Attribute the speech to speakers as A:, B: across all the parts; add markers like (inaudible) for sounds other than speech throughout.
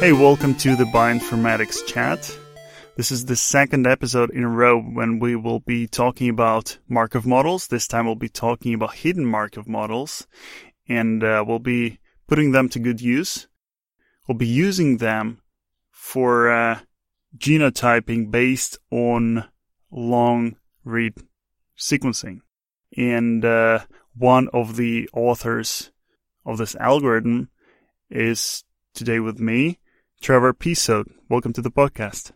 A: Hey, welcome to the Bioinformatics Chat. This is the second episode in a row when we will be talking about Markov models. This time we'll be talking about hidden Markov models and uh, we'll be putting them to good use. We'll be using them for uh, genotyping based on long read sequencing. And uh, one of the authors of this algorithm is today with me, Trevor Pesout. Welcome to the podcast.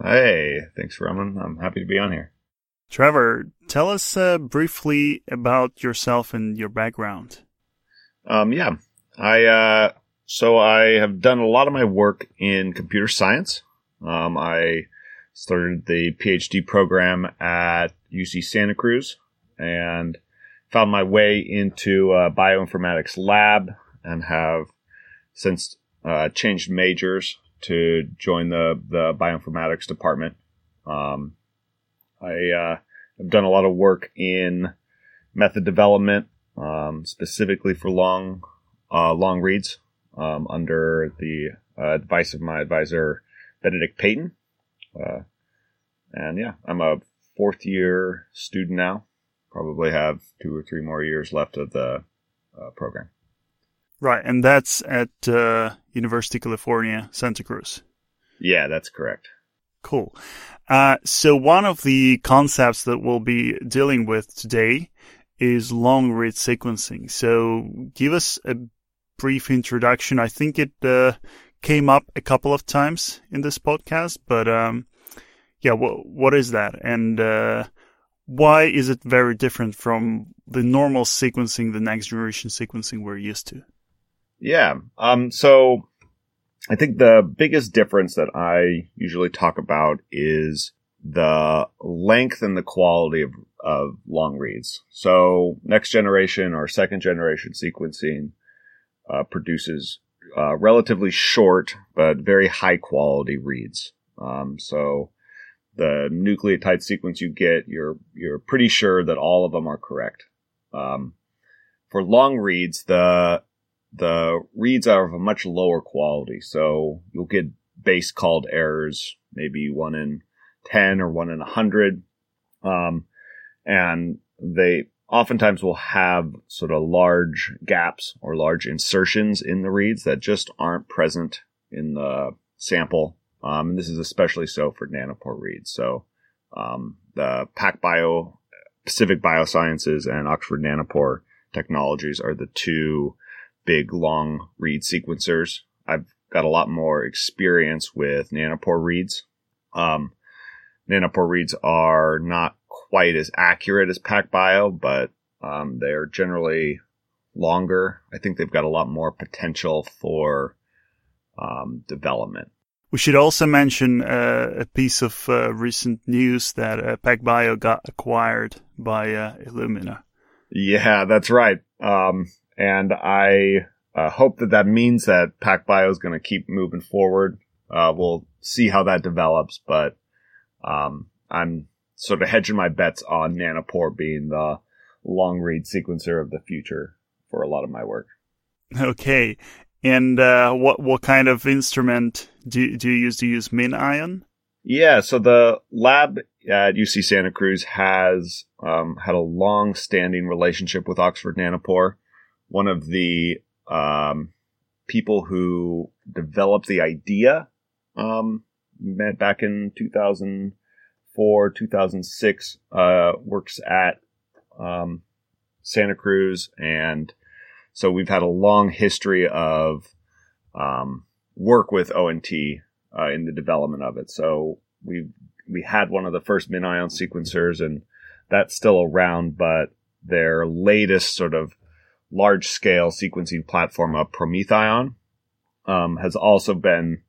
B: Hey, thanks, Roman. I'm happy to be on here.
A: Trevor, tell us uh, briefly about yourself and your background.
B: Um, yeah, I uh, so I have done a lot of my work in computer science. Um, I started the PhD program at UC Santa Cruz and found my way into a bioinformatics lab and have since uh, changed majors to join the the bioinformatics department. Um, I uh, have done a lot of work in method development, um, specifically for long uh, long reads um, under the uh, advice of my advisor Benedict Paten. Uh, and yeah, I'm a fourth year student now. Probably have two or three more years left of the uh, program.
A: Right, and that's at uh, University of California, Santa Cruz.
B: Yeah, that's correct.
A: Cool. Uh, so one of the concepts that we'll be dealing with today is long read sequencing. So give us a brief introduction. I think it uh, came up a couple of times in this podcast, but um, yeah, what what is that, and uh, why is it very different from the normal sequencing, the next generation sequencing we're used to?
B: Yeah. Um, so I think the biggest difference that I usually talk about is the length and the quality of, of long reads. So next generation or second generation sequencing uh, produces uh, relatively short but very high quality reads. Um, so the nucleotide sequence you get, you're you're pretty sure that all of them are correct. Um, for long reads, the the reads are of a much lower quality, so you'll get base called errors, maybe one in ten or one in a hundred, um, and they oftentimes will have sort of large gaps or large insertions in the reads that just aren't present in the sample. Um, and this is especially so for nanopore reads. So um, the PacBio, Pacific Biosciences, and Oxford Nanopore technologies are the two big long read sequencers. I've got a lot more experience with nanopore reads. Um, nanopore reads are not quite as accurate as PacBio, but um, they're generally longer. I think they've got a lot more potential for um, development.
A: We should also mention uh, a piece of uh, recent news that uh, PacBio got acquired by uh, Illumina.
B: Yeah, that's right. Um, and I uh, hope that that means that PacBio is going to keep moving forward. Uh, we'll see how that develops, but um, I'm sort of hedging my bets on Nanopore being the long read sequencer of the future for a lot of my work.
A: Okay, and uh, what what kind of instrument do do you use? Do you use MinION?
B: Yeah, so the lab at UC Santa Cruz has um, had a long standing relationship with Oxford Nanopore. One of the um, people who developed the idea um, back in 2004, 2006, uh, works at um, Santa Cruz. And so we've had a long history of um, work with ONT uh, in the development of it. So we we had one of the first MinION sequencers, and that's still around, but their latest sort of large scale sequencing platform of PromethION um, has also been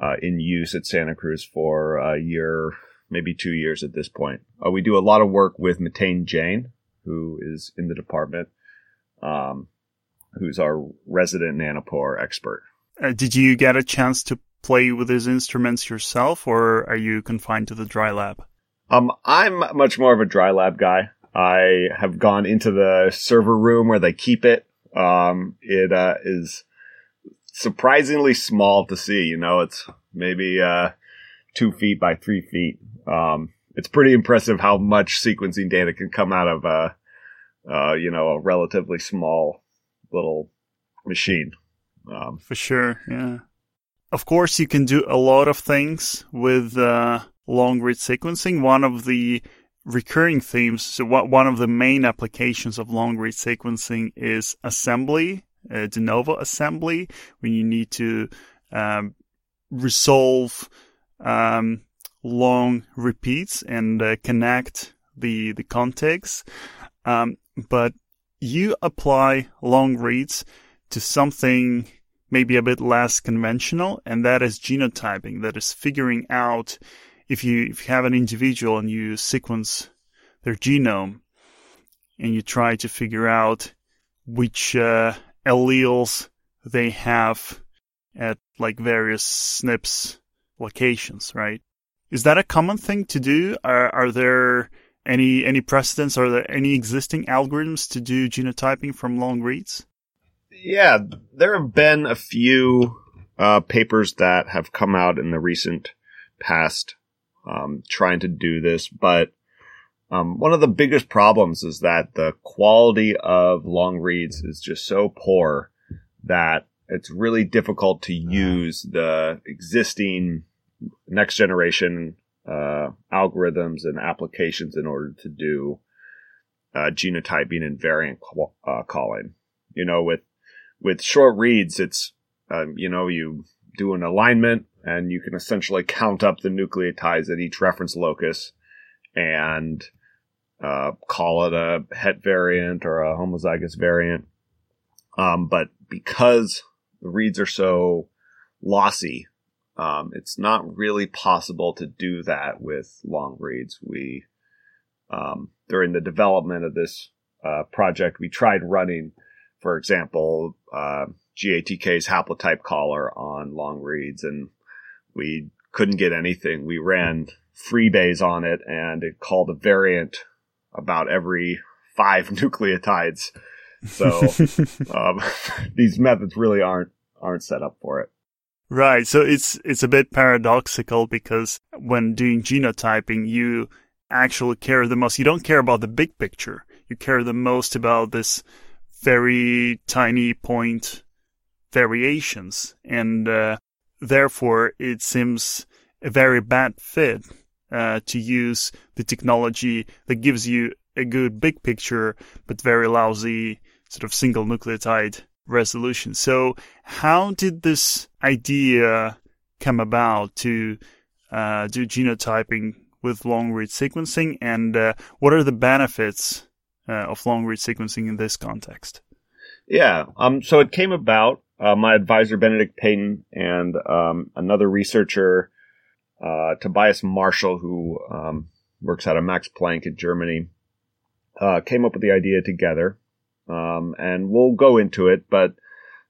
B: uh, in use at Santa Cruz for a year, maybe two years at this point. Uh, we do a lot of work with Miten Jain, who is in the department, um, who's our resident nanopore expert.
A: Uh, did you get a chance to play with his instruments yourself, or are you confined to the dry lab?
B: Um, I'm much more of a dry lab guy. I have gone into the server room where they keep it. Um, it uh, is surprisingly small to see. You know, it's maybe uh, two feet by three feet. Um, it's pretty impressive how much sequencing data can come out of a, uh, you know, a relatively small little machine.
A: Um, For sure, yeah. Of course, you can do a lot of things with uh, long read sequencing. One of the recurring themes, so what, one of the main applications of long read sequencing is assembly, uh, de novo assembly, when you need to um, resolve um, long repeats and uh, connect the the contigs. Um, but you apply long reads to something maybe a bit less conventional, and that is genotyping. That is figuring out if you if you have an individual and you sequence their genome and you try to figure out which uh, alleles they have at like various SNPs locations, right? Is that a common thing to do? Are, are there any any precedents? Are there any existing algorithms to do genotyping from long reads?
B: Yeah, there have been a few uh, papers that have come out in the recent past um, trying to do this, but um, one of the biggest problems is that the quality of long reads is just so poor that it's really difficult to use the existing next generation uh, algorithms and applications in order to do uh, genotyping and variant uh, calling. You know, with with short reads, it's um, you know you do an alignment and you can essentially count up the nucleotides at each reference locus and uh, call it a het variant or a homozygous variant. Um, but because the reads are so lossy, um, it's not really possible to do that with long reads. We, um, during the development of this uh, project, we tried running, for example, uh, GATK's haplotype caller on long reads, and we couldn't get anything. We ran free FreeBayes on it, and it called a variant about every five (laughs) nucleotides. So (laughs) um, (laughs) these methods really aren't aren't set up for it.
A: Right. So it's it's a bit paradoxical because when doing genotyping, you actually care the most. You don't care about the big picture. You care the most about this very tiny point variations, and uh, therefore it seems a very bad fit uh, to use the technology that gives you a good big picture, but very lousy sort of single nucleotide resolution. So, how did this idea come about to uh, do genotyping with long read sequencing, and uh, what are the benefits uh, of long read sequencing in this context?
B: Yeah, um, so it came about. Uh, my advisor Benedict Paten and um, another researcher, uh, Tobias Marschall, who um, works out of Max Planck in Germany, uh, came up with the idea together. Um, and we'll go into it, but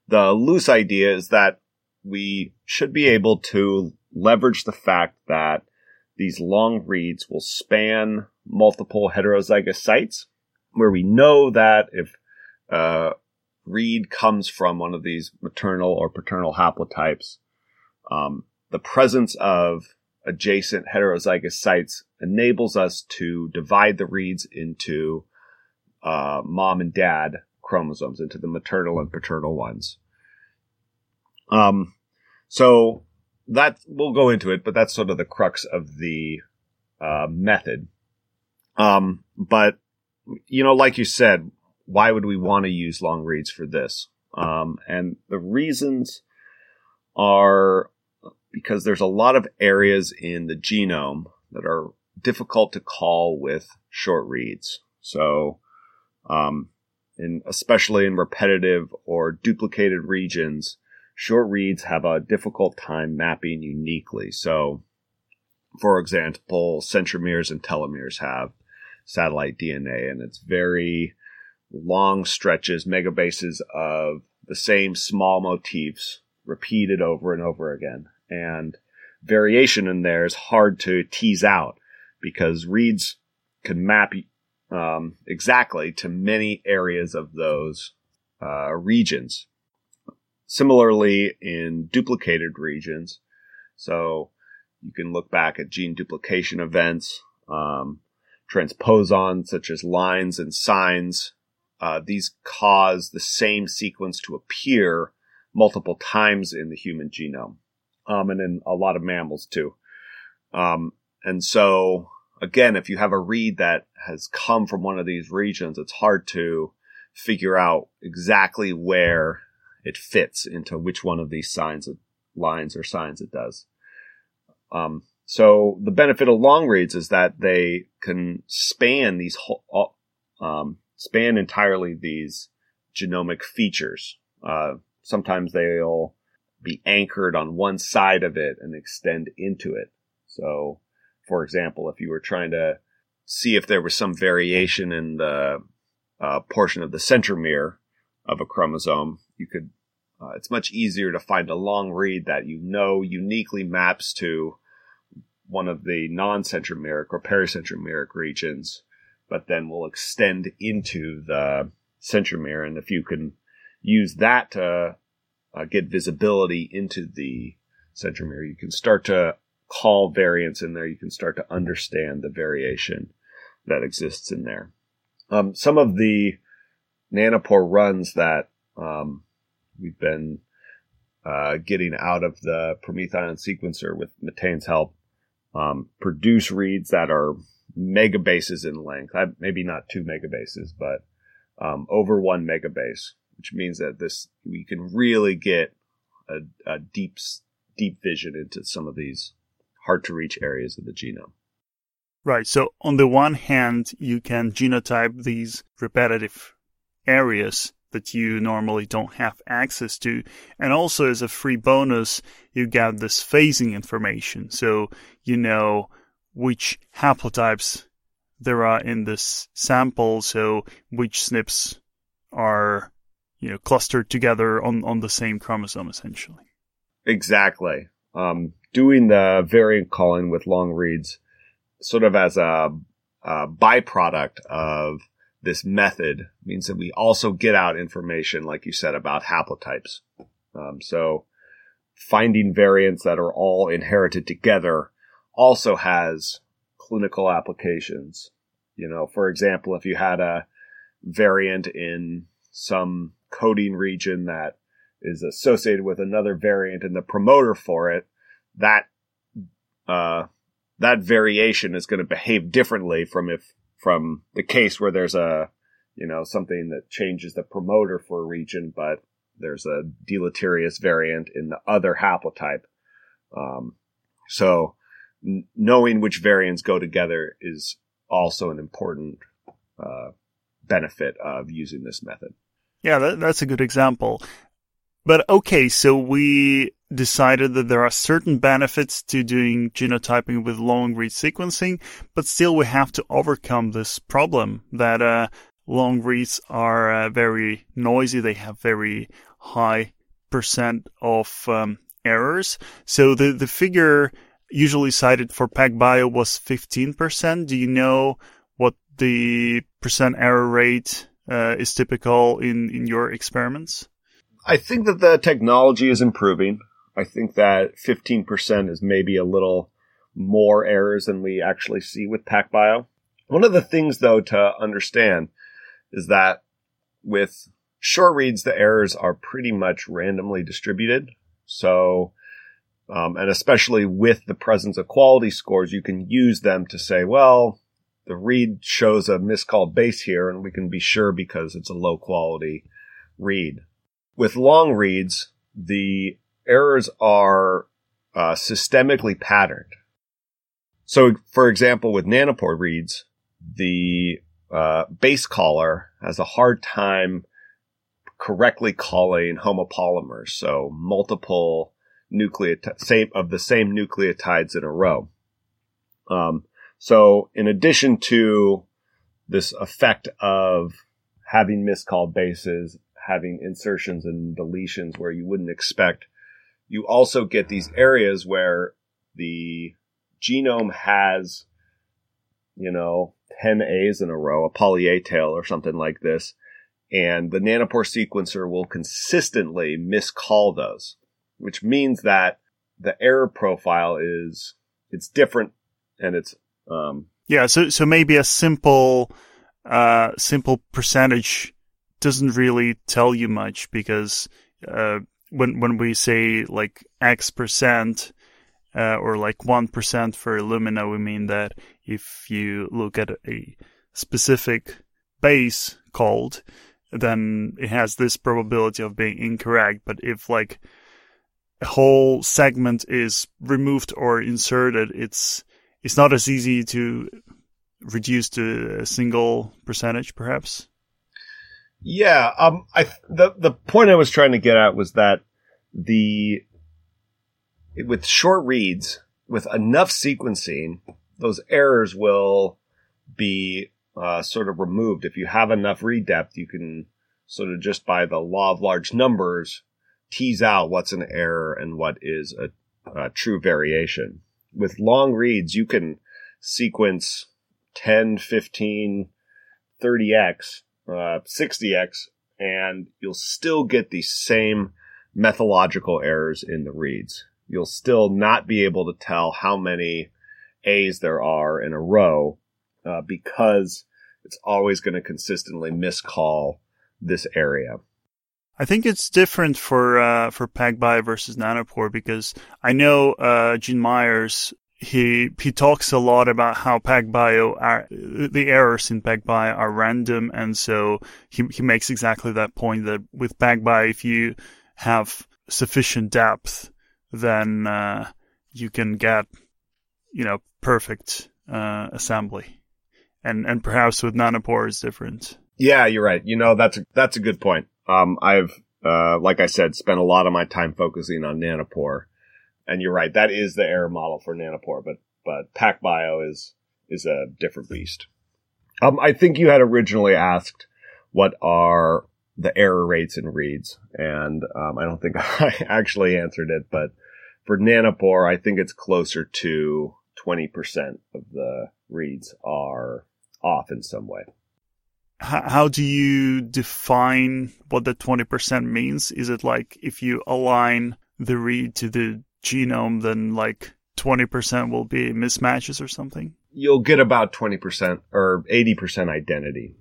B: the loose idea is that we should be able to leverage the fact that these long reads will span multiple heterozygous sites where we know that if a read comes from one of these maternal or paternal haplotypes, um, the presence of adjacent heterozygous sites enables us to divide the reads into uh, mom and dad chromosomes into the maternal and paternal ones. Um, so that we'll go into it, but that's sort of the crux of the uh, method. Um, but you know, like you said, why would we want to use long reads for this? Um, and the reasons are because there's a lot of areas in the genome that are difficult to call with short reads. So, um, in, especially in repetitive or duplicated regions, short reads have a difficult time mapping uniquely. So, for example, centromeres and telomeres have satellite DNA, and it's very long stretches, megabases of the same small motifs repeated over and over again. And variation in there is hard to tease out because reads can map um, exactly to many areas of those uh, regions. similarly in duplicated regions. So you can look back at gene duplication events, um, transposons such as lines and SINEs. Uh, these cause the same sequence to appear multiple times in the human genome, um, and in a lot of mammals too. Um, and so again, if you have a read that has come from one of these regions, it's hard to figure out exactly where it fits into which one of these SINEs of lines or SINEs it does. Um, so the benefit of long reads is that they can span these whole, um, span entirely these genomic features. Uh, sometimes they'll be anchored on one side of it and extend into it. So, for example, if you were trying to see if there was some variation in the uh, portion of the centromere of a chromosome, you could. Uh, it's much easier to find a long read that you know uniquely maps to one of the non-centromeric or pericentromeric regions, but then we'll extend into the centromere. And if you can use that to uh, get visibility into the centromere, you can start to call variants in there. You can start to understand the variation that exists in there. Um, some of the nanopore runs that um, we've been uh, getting out of the PromethION sequencer with Miten's help um, produce reads that are megabases in length. Maybe not two megabases, but um, over one megabase, which means that this we can really get a, a deep deep vision into some of these hard to reach areas of the genome.
A: Right. So on the one hand, you can genotype these repetitive areas that you normally don't have access to. And also as a free bonus, you get this phasing information. So you know which haplotypes there are in this sample. So which SNPs are, you know, clustered together on, on the same chromosome essentially.
B: Exactly. Um, doing the variant calling with long reads sort of as a, a byproduct of this method means that we also get out information, like you said, about haplotypes. Um, so finding variants that are all inherited together also has clinical applications. You know, for example, if you had a variant in some coding region that is associated with another variant and the promoter for it, that uh, that variation is going to behave differently from if from the case where there's a, you know, something that changes the promoter for a region, but there's a deleterious variant in the other haplotype. Um, so knowing which variants go together is also an important uh, benefit of using this method.
A: Yeah, that, that's a good example. But okay, so we decided that there are certain benefits to doing genotyping with long read sequencing, but still we have to overcome this problem that uh, long reads are uh, very noisy. They have very high percent of um, errors. So the, the figure usually cited for PacBio was 15%. Do you know what the percent error rate uh, is typical in, in your experiments?
B: I think that the technology is improving. I think that 15% is maybe a little more errors than we actually see with PacBio. One of the things though to understand is that with short reads, the errors are pretty much randomly distributed. So, um, and especially with the presence of quality scores, you can use them to say, well, the read shows a miscalled base here and we can be sure because it's a low quality read. With long reads, the errors are uh, systemically patterned. So, for example, with nanopore reads, the uh, base caller has a hard time correctly calling homopolymers, so multiple nucleotides same of the same nucleotides in a row. Um, so, in addition to this effect of having miscalled bases having insertions and deletions where you wouldn't expect. You also get these areas where the genome has, you know, 10 A's in a row, a poly A tail or something like this. and the nanopore sequencer will consistently miscall those, which means that the error profile is it's different and it's um
A: yeah so so maybe a simple uh simple percentage doesn't really tell you much because uh when when we say like x percent uh, or like 1% for Illumina, we mean that if you look at a specific base called, then it has this probability of being incorrect. But if like whole segment is removed or inserted, it's it's not as easy to reduce to a single percentage, perhaps.
B: Yeah, um, I the the point I was trying to get at was that the with short reads with enough sequencing, those errors will be uh, sort of removed. If you have enough read depth, you can sort of just by the law of large numbers tease out what's an error and what is a, a true variation. With long reads, you can sequence 10, 15, 30x, uh, 60x, and you'll still get the same methodological errors in the reads. You'll still not be able to tell how many A's there are in a row uh, because it's always going to consistently miscall this area.
A: I think it's different for uh, for PacBio versus Nanopore because I know uh, Gene Myers. He he talks a lot about how PacBio are the errors in PacBio are random, and so he he makes exactly that point that with PacBio, if you have sufficient depth, then uh, you can get you know perfect uh, assembly and and perhaps with nanopore is different.
B: Yeah, you're right. You know, that's a, that's a good point. Um, I've uh, like I said, spent a lot of my time focusing on nanopore, and you're right. That is the error model for nanopore, but but PacBio is is a different beast. Um, I think you had originally asked what are the error rates in reads, and um, I don't think (laughs) I actually answered it, but for nanopore, I think it's closer to 20% of the reads are off in some way.
A: How do you define what the 20% means? Is it like if you align the read to the genome, then like 20% will be mismatches or something?
B: You'll get about 20% or 80% identity.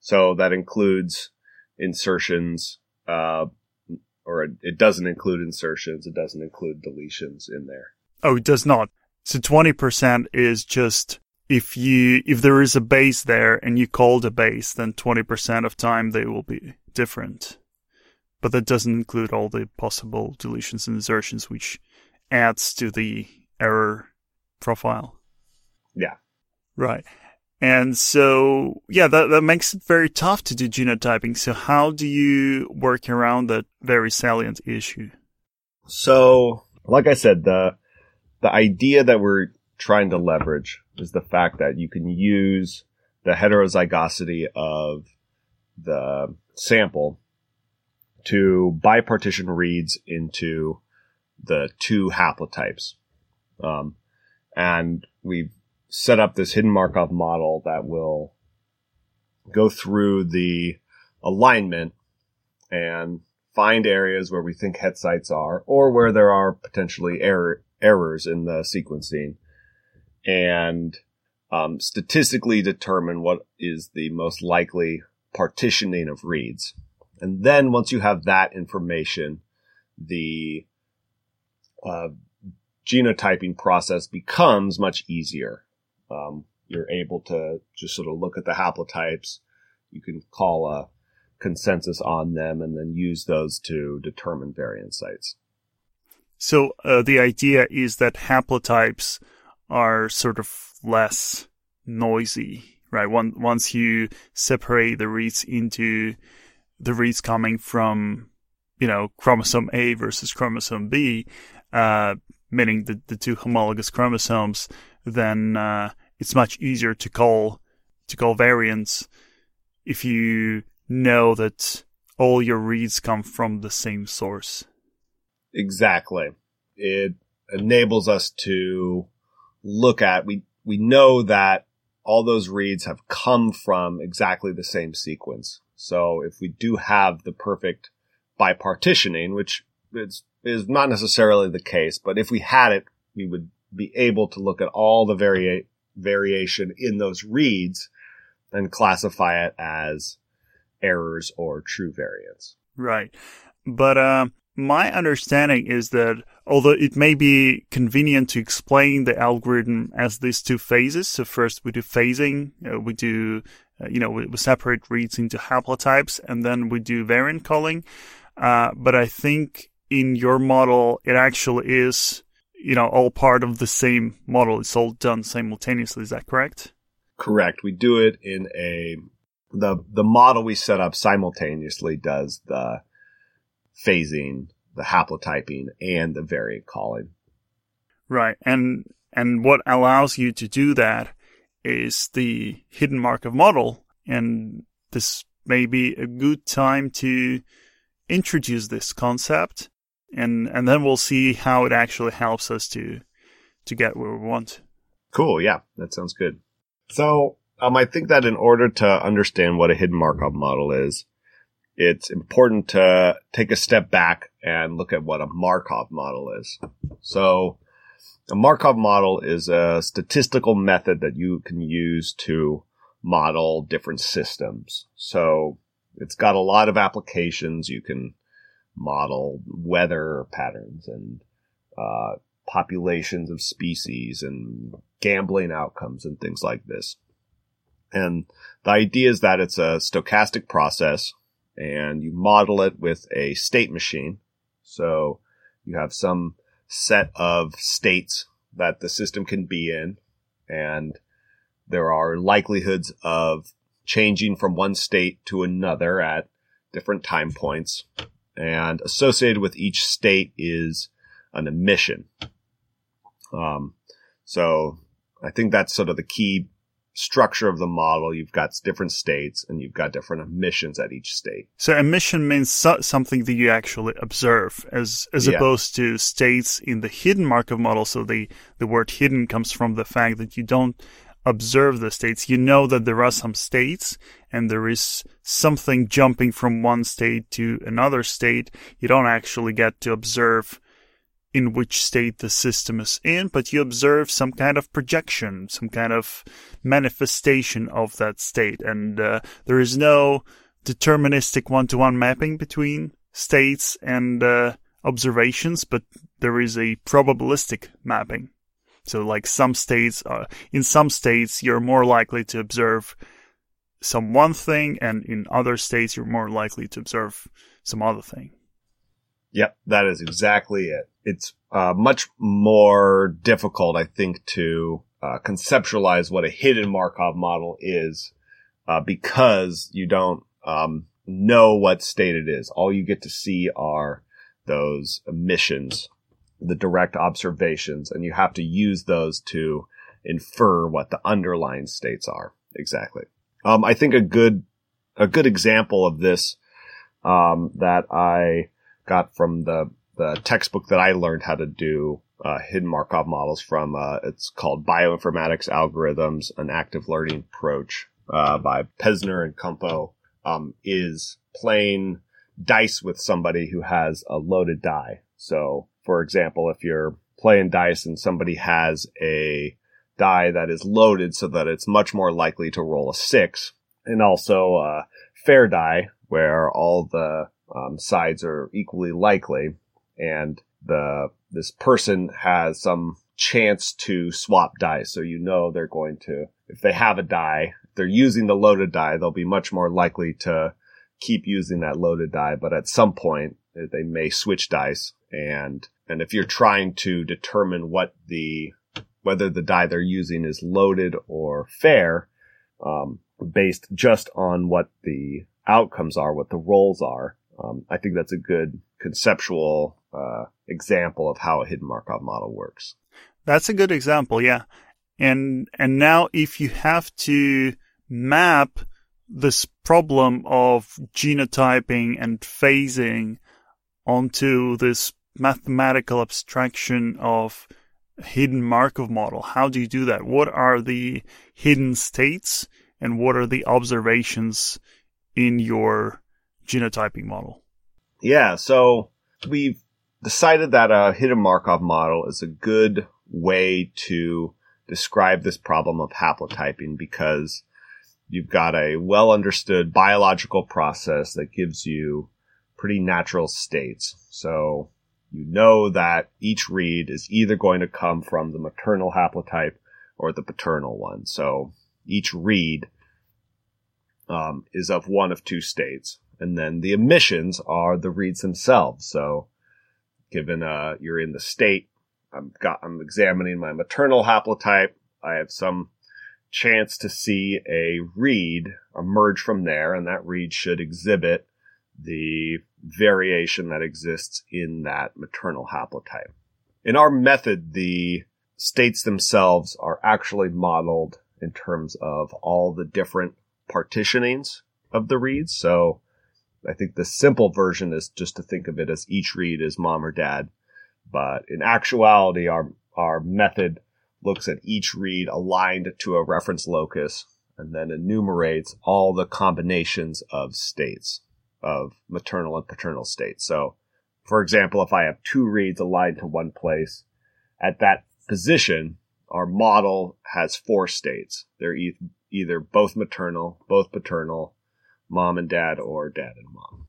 B: So that includes insertions, uh, or it doesn't include insertions. It doesn't include deletions in there.
A: Oh, it does not. So 20% is just if you if there is a base there and you call the base, then 20% of time they will be different. But that doesn't include all the possible deletions and insertions, which adds to the error profile.
B: Yeah.
A: Right. And so, yeah, that, that makes it very tough to do genotyping. So how do you work around that very salient issue?
B: So, like I said, the, the idea that we're trying to leverage is the fact that you can use the heterozygosity of the sample to bipartition reads into the two haplotypes. Um, and we've set up this hidden Markov model that will go through the alignment and find areas where we think het sites are or where there are potentially error, errors in the sequencing and um, statistically determine what is the most likely partitioning of reads. And then once you have that information, the uh, genotyping process becomes much easier. Um, you're able to just sort of look at the haplotypes. You can call a consensus on them and then use those to determine variant sites.
A: So uh, the idea is that haplotypes are sort of less noisy, right? once you separate the reads into the reads coming from, you know, chromosome A versus chromosome B, uh, meaning the, the two homologous chromosomes, then, uh, it's much easier to call, to call variants if you know that all your reads come from the same source.
B: Exactly. It enables us to look at, we, we know that all those reads have come from exactly the same sequence. So if we do have the perfect bipartitioning, which is, is not necessarily the case, but if we had it, we would be able to look at all the varia- variation in those reads and classify it as errors or true variance.
A: Right. But uh, my understanding is that although it may be convenient to explain the algorithm as these two phases, so first we do phasing, uh, we do, uh, you know, we, we, separate reads into haplotypes, and then we do variant calling. Uh, but I think in your model, it actually is, you know, all part of the same model. It's all done simultaneously. Is that correct?
B: Correct. We do it in a the the model we set up simultaneously does the phasing, the haplotyping, and the variant calling.
A: Right, and and what allows you to do that is the hidden Markov model, and this may be a good time to introduce this concept, and and then we'll see how it actually helps us to to get where we want.
B: Cool, yeah, that sounds good. So um, I think that in order to understand what a hidden Markov model is, it's important to take a step back and look at what a Markov model is. So a Markov model is a statistical method that you can use to model different systems. So it's got a lot of applications. You can model weather patterns and uh, populations of species and gambling outcomes and things like this. And the idea is that it's a stochastic process and you model it with a state machine. So you have some set of states that the system can be in and there are likelihoods of changing from one state to another at different time points. And associated with each state is an emission. Um, so I think that's sort of the key structure of the model, you've got different states and you've got different emissions at each state.
A: So emission means so- something that you actually observe as, as yeah. opposed to states in the hidden Markov model. So the, the word hidden comes from the fact that you don't observe the states. You know that there are some states and there is something jumping from one state to another state. You don't actually get to observe in which state the system is in, but you observe some kind of projection, some kind of manifestation of that state. And uh, there is no deterministic one to one mapping between states and uh, observations, but there is a probabilistic mapping. So, like some states, uh, in some states, you're more likely to observe some one thing, and in other states, you're more likely to observe some other thing.
B: Yep, that is exactly it. It's uh, much more difficult, I think, to uh, conceptualize what a hidden Markov model is uh, because you don't um, know what state it is. All you get to see are those emissions, the direct observations, and you have to use those to infer what the underlying states are. Exactly. Um, I think a good a good example of this um, that I got from the the textbook that I learned how to do uh, hidden Markov models from. Uh, it's called Bioinformatics Algorithms: An Active Learning Approach uh, by Pevzner and Compeau. Um, is playing dice with somebody who has a loaded die. So, for example, if you're playing dice and somebody has a die that is loaded so that it's much more likely to roll a six, and also a fair die where all the um, sides are equally likely, and the this person has some chance to swap dice. So you know they're going to, if they have a die, they're using the loaded die, they'll be much more likely to keep using that loaded die. But at some point, they may switch dice. And, and if you're trying to determine what the, whether the die they're using is loaded or fair, um, based just on what the outcomes are, what the rolls are, um, I think that's a good conceptual uh, example of how a hidden Markov model works.
A: That's a good example, yeah. And and now if you have to map this problem of genotyping and phasing onto this mathematical abstraction of hidden Markov model, how do you do that? What are the hidden states and what are the observations in your genotyping model?
B: Yeah, so we've decided that a hidden Markov model is a good way to describe this problem of haplotyping because you've got a well understood biological process that gives you pretty natural states. So you know that each read is either going to come from the maternal haplotype or the paternal one. So each read um, is of one of two states. And then the emissions are the reads themselves. So given uh, you're in the state, I'm got I'm examining my maternal haplotype. I have some chance to see a read emerge from there, and that read should exhibit the variation that exists in that maternal haplotype. In our method, the states themselves are actually modeled in terms of all the different partitionings of the reads. So I think the simple version is just to think of it as each read is mom or dad. But in actuality, our, our method looks at each read aligned to a reference locus and then enumerates all the combinations of states of maternal and paternal states. So, for example, if I have two reads aligned to one place, at that position, our model has four states. They're e- either both maternal, both paternal, mom and dad, or dad and mom.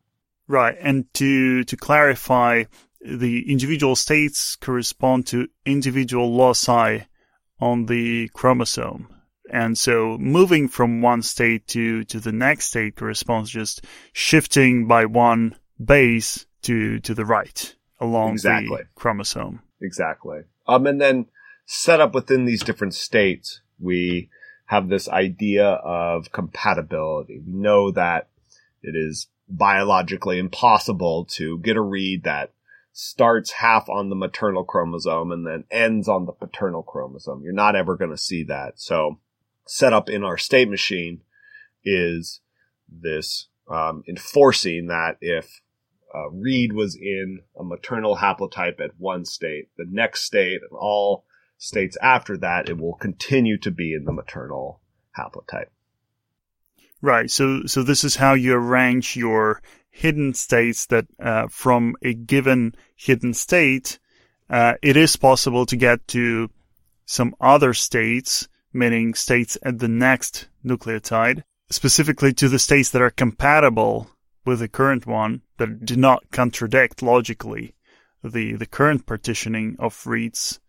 A: Right. And to, to clarify, the individual states correspond to individual loci on the chromosome. And so moving from one state to, to the next state corresponds just shifting by one base to, to the right along exactly. the chromosome.
B: Exactly. Um, and then set up within these different states, we have this idea of compatibility. We know that it is biologically impossible to get a read that starts half on the maternal chromosome and then ends on the paternal chromosome. You're not ever going to see that. So set up in our state machine is this um, enforcing that if a read was in a maternal haplotype at one state, the next state and all states after that, it will continue to be in the maternal haplotype.
A: Right. So, so this is how you arrange your hidden states that uh, from a given hidden state, uh, it is possible to get to some other states meaning states at the next nucleotide, specifically to the states that are compatible with the current one, that do not contradict logically the, the current partitioning of reads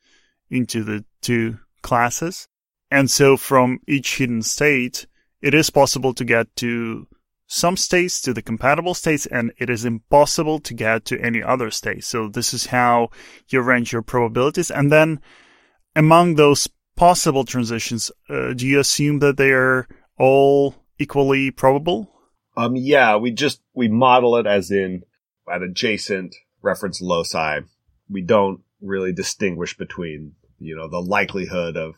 A: into the two classes. And so from each hidden state, it is possible to get to some states to the compatible states and it is impossible to get to any other state. So this is how you arrange your probabilities. And then among those possible transitions, uh, do you assume that they are all equally probable?
B: Um, yeah, we just, we model it as in at adjacent reference loci. We don't really distinguish between, you know, the likelihood of,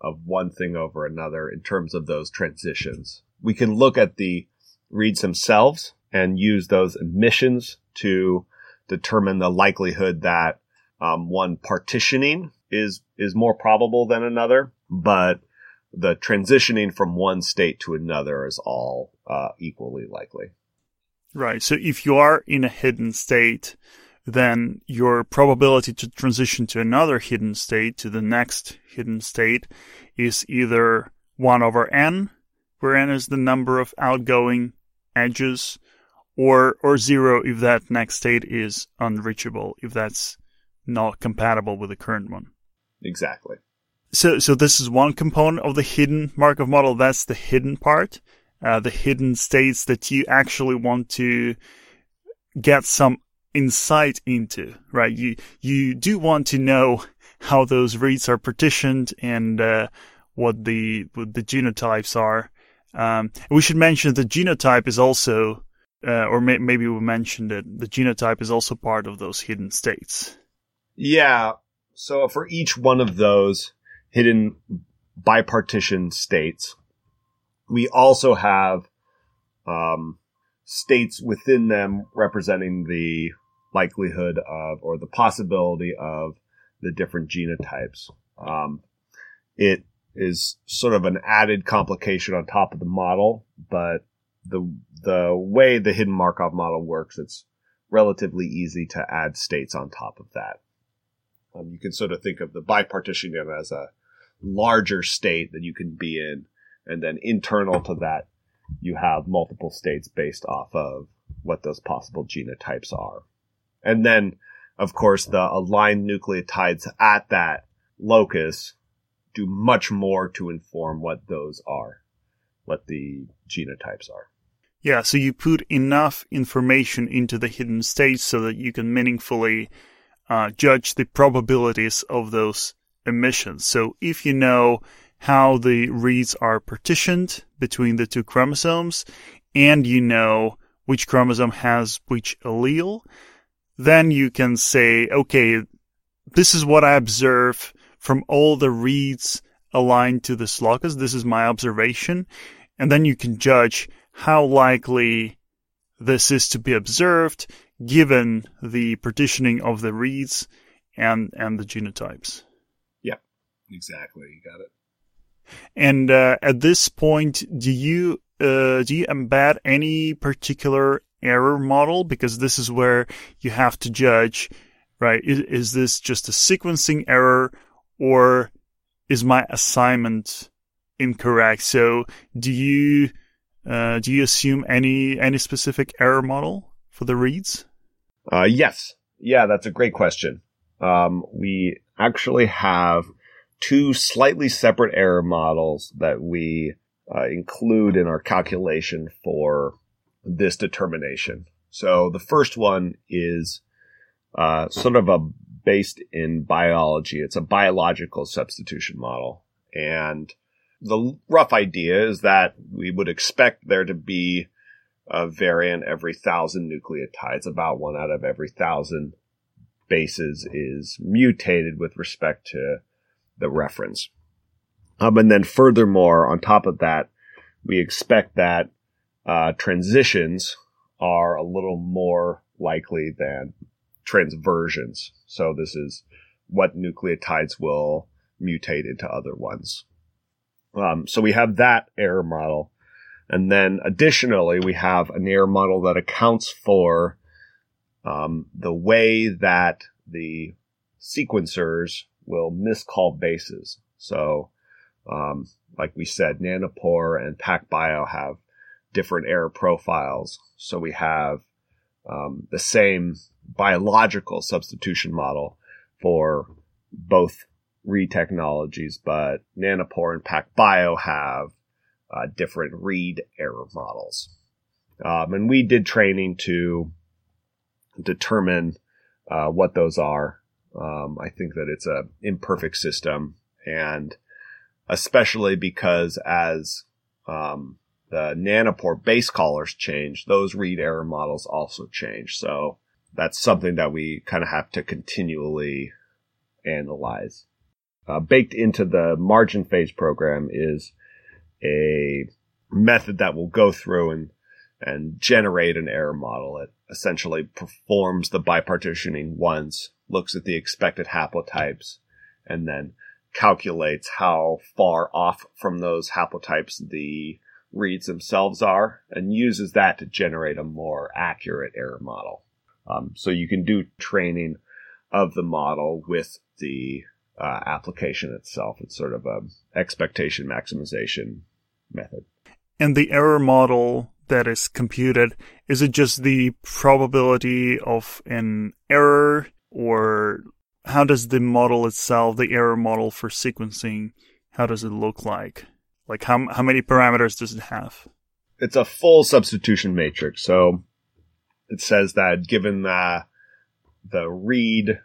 B: of one thing over another in terms of those transitions. We can look at the reads themselves and use those emissions to determine the likelihood that um, one partitioning is is more probable than another, but the transitioning from one state to another is all uh, equally likely.
A: Right. So if you are in a hidden state, then your probability to transition to another hidden state, to the next hidden state, is either 1 over n, where n is the number of outgoing edges, or, or 0 if that next state is unreachable, if that's not compatible with the current one.
B: Exactly.
A: So, so this is one component of the hidden Markov model. That's the hidden part, uh, the hidden states that you actually want to get some insight into, right? You, you do want to know how those reads are partitioned and, uh, what the, what the genotypes are. Um, we should mention the genotype is also, uh, or may, maybe we mentioned it, the genotype is also part of those hidden states.
B: Yeah, so for each one of those hidden bipartition states, we also have um, states within them representing the likelihood of or the possibility of the different genotypes. Um, it is sort of an added complication on top of the model, but the the way the hidden Markov model works, it's relatively easy to add states on top of that. Um, you can sort of think of the bipartitioning as a larger state that you can be in, and then internal to that, you have multiple states based off of what those possible genotypes are. And then, of course, the aligned nucleotides at that locus do much more to inform what those are, what the genotypes are.
A: Yeah, so you put enough information into the hidden states so that you can meaningfully uh, judge the probabilities of those emissions. So if you know how the reads are partitioned between the two chromosomes and you know which chromosome has which allele, then you can say, okay, this is what I observe from all the reads aligned to this locus. This is my observation. And then you can judge how likely this is to be observed given the partitioning of the reads and, and the genotypes.
B: Yeah, exactly. You got it.
A: And uh, at this point, do you uh, do you embed any particular error model? Because this is where you have to judge, right? Is, is this just a sequencing error or is my assignment incorrect? So do you, uh, do you assume any, any specific error model for the reads?
B: Uh, yes. Yeah, that's a great question. Um, we actually have two slightly separate error models that we uh, include in our calculation for this determination. So the first one is uh, sort of a based in biology. It's a biological substitution model. And the rough idea is that we would expect there to be a variant every thousand nucleotides. About one out of every thousand bases is mutated with respect to the reference. Um, and then furthermore, on top of that, we expect that uh, transitions are a little more likely than transversions. So this is what nucleotides will mutate into other ones. Um, so we have that error model. And then additionally, we have an error model that accounts for um, the way that the sequencers will miscall bases. So, um, like we said, Nanopore and PacBio have different error profiles. So we have um, the same biological substitution model for both read technologies, but Nanopore and PacBio have uh, different read error models. Um, and we did training to determine uh, what those are um, I think that it's a imperfect system, and especially because as um, the nanopore base callers change, those read error models also change. So that's something that we kind of have to continually analyze. Uh, baked into the MarginPhase program is a method that will go through and and generate an error model. It essentially performs the bipartitioning once looks at the expected haplotypes, and then calculates how far off from those haplotypes the reads themselves are, and uses that to generate a more accurate error model. Um, so you can do training of the model with the uh, application itself. It's sort of a expectation maximization method.
A: And the error model that is computed, is it just the probability of an error or how does the model itself, the error model for sequencing, how does it look like? Like how how many parameters does it have?
B: It's a full substitution matrix. So it says that given that the read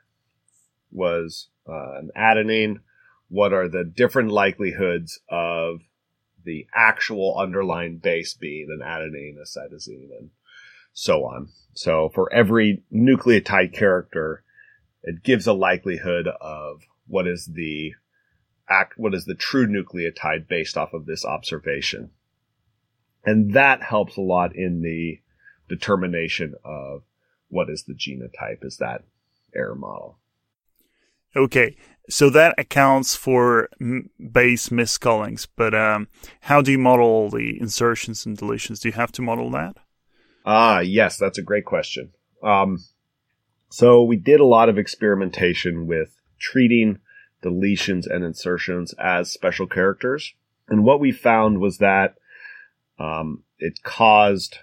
B: was uh, an adenine, what are the different likelihoods of the actual underlying base being an adenine, a cytosine, and so on. So for every nucleotide character, it gives a likelihood of what is the act, what is the true nucleotide based off of this observation. And that helps a lot in the determination of what is the genotype is that error model.
A: Okay, so that accounts for m- base miscallings, but um, how do you model the insertions and deletions? Do you have to model that?
B: Ah, yes, that's a great question. Um, so we did a lot of experimentation with treating deletions and insertions as special characters. And what we found was that um, it caused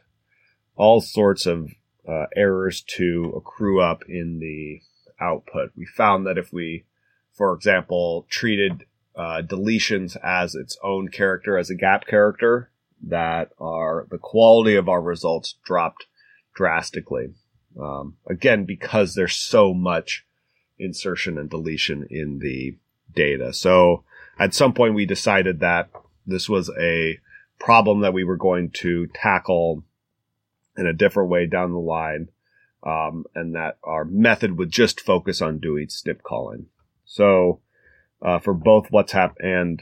B: all sorts of uh, errors to accrue up in the output. We found that if we, for example, treated uh, deletions as its own character, as a gap character, that our the quality of our results dropped drastically. Um, again, because there's so much insertion and deletion in the data. So at some point we decided that this was a problem that we were going to tackle in a different way down the line. Um, and that our method would just focus on doing SNP calling. So, uh, for both WhatsHap and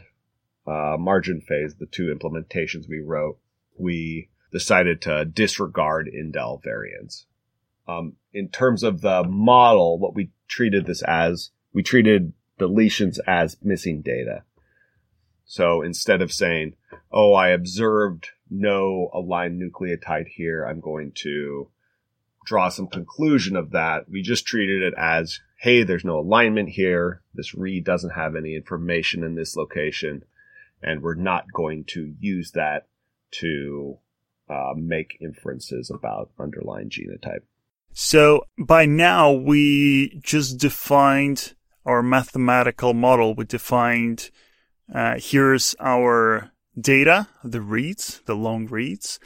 B: uh, MarginPhase, the two implementations we wrote, we decided to disregard indel variants. Um, in terms of the model, what we treated this as, we treated deletions as missing data. So instead of saying, oh, I observed no aligned nucleotide here, I'm going to draw some conclusion of that. We just treated it as, hey, there's no alignment here. This read doesn't have any information in this location. And we're not going to use that to uh, make inferences about underlying genotype.
A: So by now we just defined our mathematical model. We defined uh, here's our data, the reads, the long reads,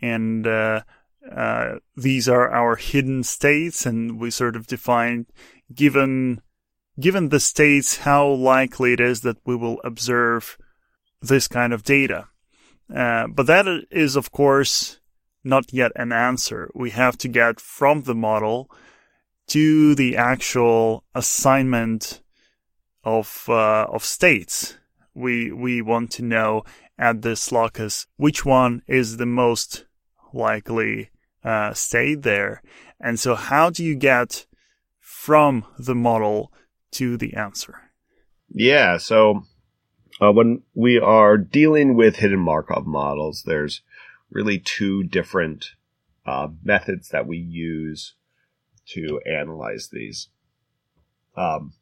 A: and uh, uh, these are our hidden states, and we sort of define given given the states how likely it is that we will observe this kind of data. Uh, but that is, of course, not yet an answer. We have to get from the model to the actual assignment of uh, of states. We we want to know at this locus which one is the most likely uh, state there, and so how do you get from the model to the answer?
B: Yeah, so uh, when we are dealing with hidden Markov models, there's really two different uh, methods that we use to analyze these. Um,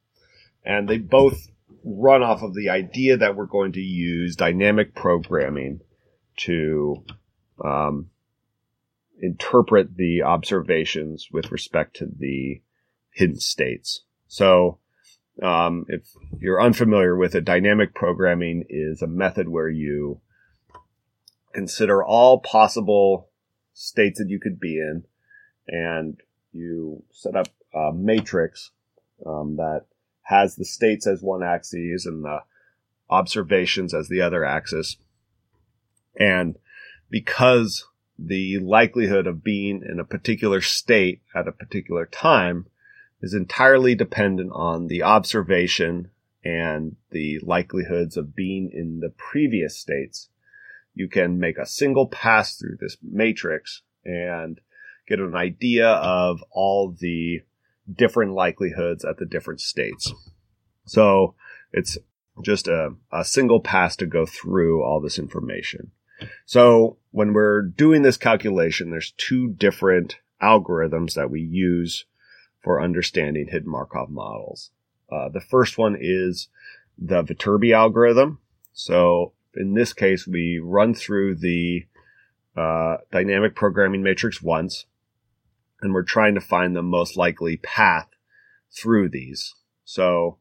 B: and they both run off of the idea that we're going to use dynamic programming to um, interpret the observations with respect to the hidden states. So, um, if you're unfamiliar with it, dynamic programming is a method where you consider all possible states that you could be in and you set up a matrix um, that has the states as one axis and the observations as the other axis. And because the likelihood of being in a particular state at a particular time is entirely dependent on the observation and the likelihoods of being in the previous states, you can make a single pass through this matrix and get an idea of all the different likelihoods at the different states. So it's just a, a single pass to go through all this information. So when we're doing this calculation, there's two different algorithms that we use for understanding hidden Markov models. Uh, the first one is the Viterbi algorithm. So in this case, we run through the uh, dynamic programming matrix once, and we're trying to find the most likely path through these. So,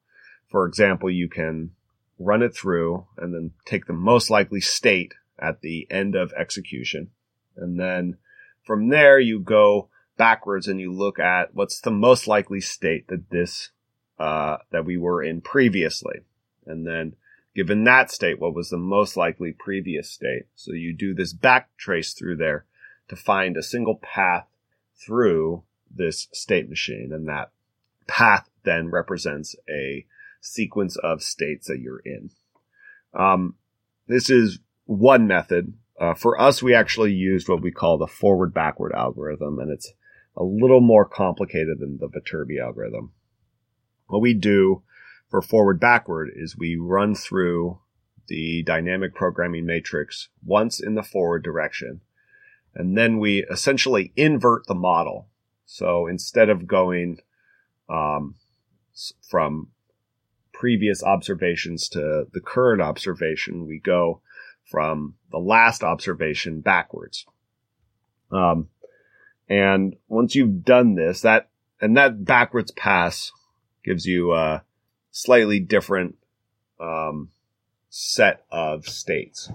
B: for example, you can run it through and then take the most likely state at the end of execution. And then from there, you go backwards and you look at what's the most likely state that this, uh, that we were in previously. And then given that state, what was the most likely previous state? So you do this back trace through there to find a single path through this state machine. And that path then represents a sequence of states that you're in. Um, this is one method. Uh, for us, we actually used what we call the forward backward algorithm, and it's a little more complicated than the Viterbi algorithm. what we do for forward backward is we run through the dynamic programming matrix once in the forward direction. And then we essentially invert the model. So instead of going um, from previous observations to the current observation, we go from the last observation backwards. Um, and once you've done this, that and that backwards pass gives you a slightly different um, set of states.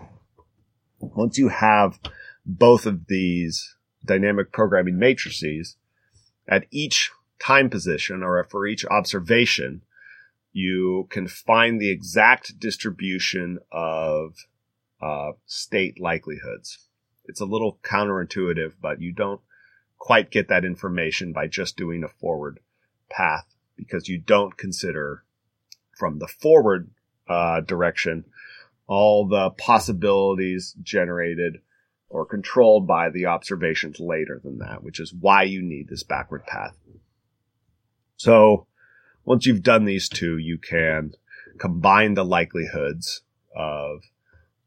B: Once you have both of these dynamic programming matrices at each time position or for each observation, you can find the exact distribution of uh, state likelihoods. It's a little counterintuitive, but you don't quite get that information by just doing a forward path because you don't consider from the forward uh, direction all the possibilities generated or controlled by the observations later than that, which is why you need this backward path. So once you've done these two, you can combine the likelihoods of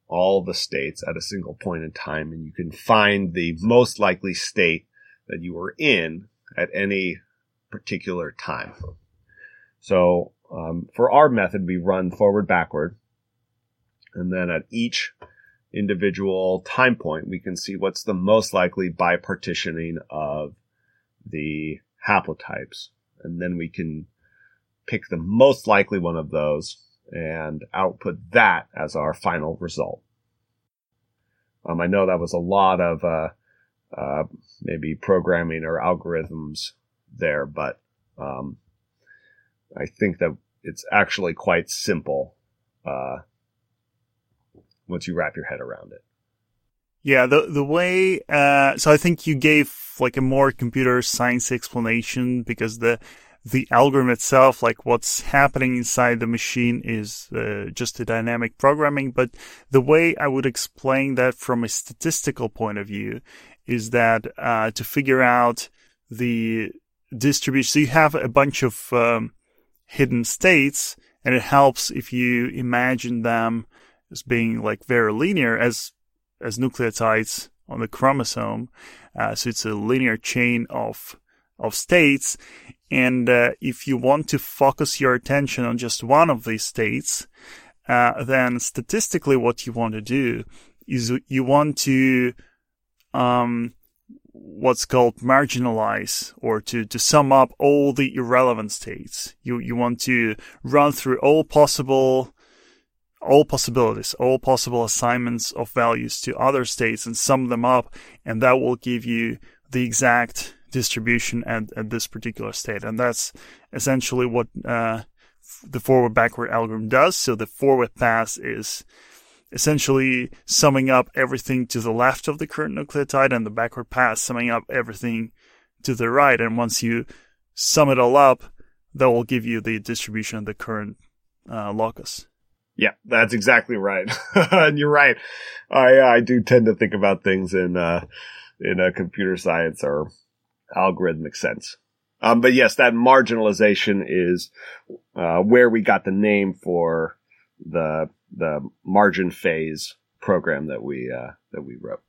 B: all the states at a single point in time, and you can find the most likely state that you were in at any particular time. So um, for our method, we run forward backward, and then at each individual time point, we can see what's the most likely bipartitioning of the haplotypes, and then we can pick the most likely one of those and output that as our final result. Um, I know that was a lot of uh, uh, maybe programming or algorithms there, but um, I think that it's actually quite simple uh, once you wrap your head around it.
A: Yeah, the the way uh, so I think you gave like a more computer science explanation because the the algorithm itself, like what's happening inside the machine is uh, just a dynamic programming. But the way I would explain that from a statistical point of view is that uh, to figure out the distribution, so you have a bunch of um, hidden states, and it helps if you imagine them as being like very linear as as nucleotides on the chromosome. Uh, so it's a linear chain of of states. And uh, if you want to focus your attention on just one of these states, uh, then statistically, what you want to do is you want to um, what's called marginalize or to, to sum up all the irrelevant states. You you want to run through all possible all possibilities, all possible assignments of values to other states and sum them up, and that will give you the exact distribution at, at this particular state. And that's essentially what uh, the forward backward algorithm does. So the forward pass is essentially summing up everything to the left of the current nucleotide and the backward pass summing up everything to the right. And once you sum it all up, that will give you the distribution of the current uh, locus.
B: Yeah, that's exactly right. (laughs) and you're right. I I do tend to think about things in uh, in a computer science or algorithmic sense. Um, but yes, that marginalization is uh, where we got the name for the the MarginPhase program that we uh, that we wrote.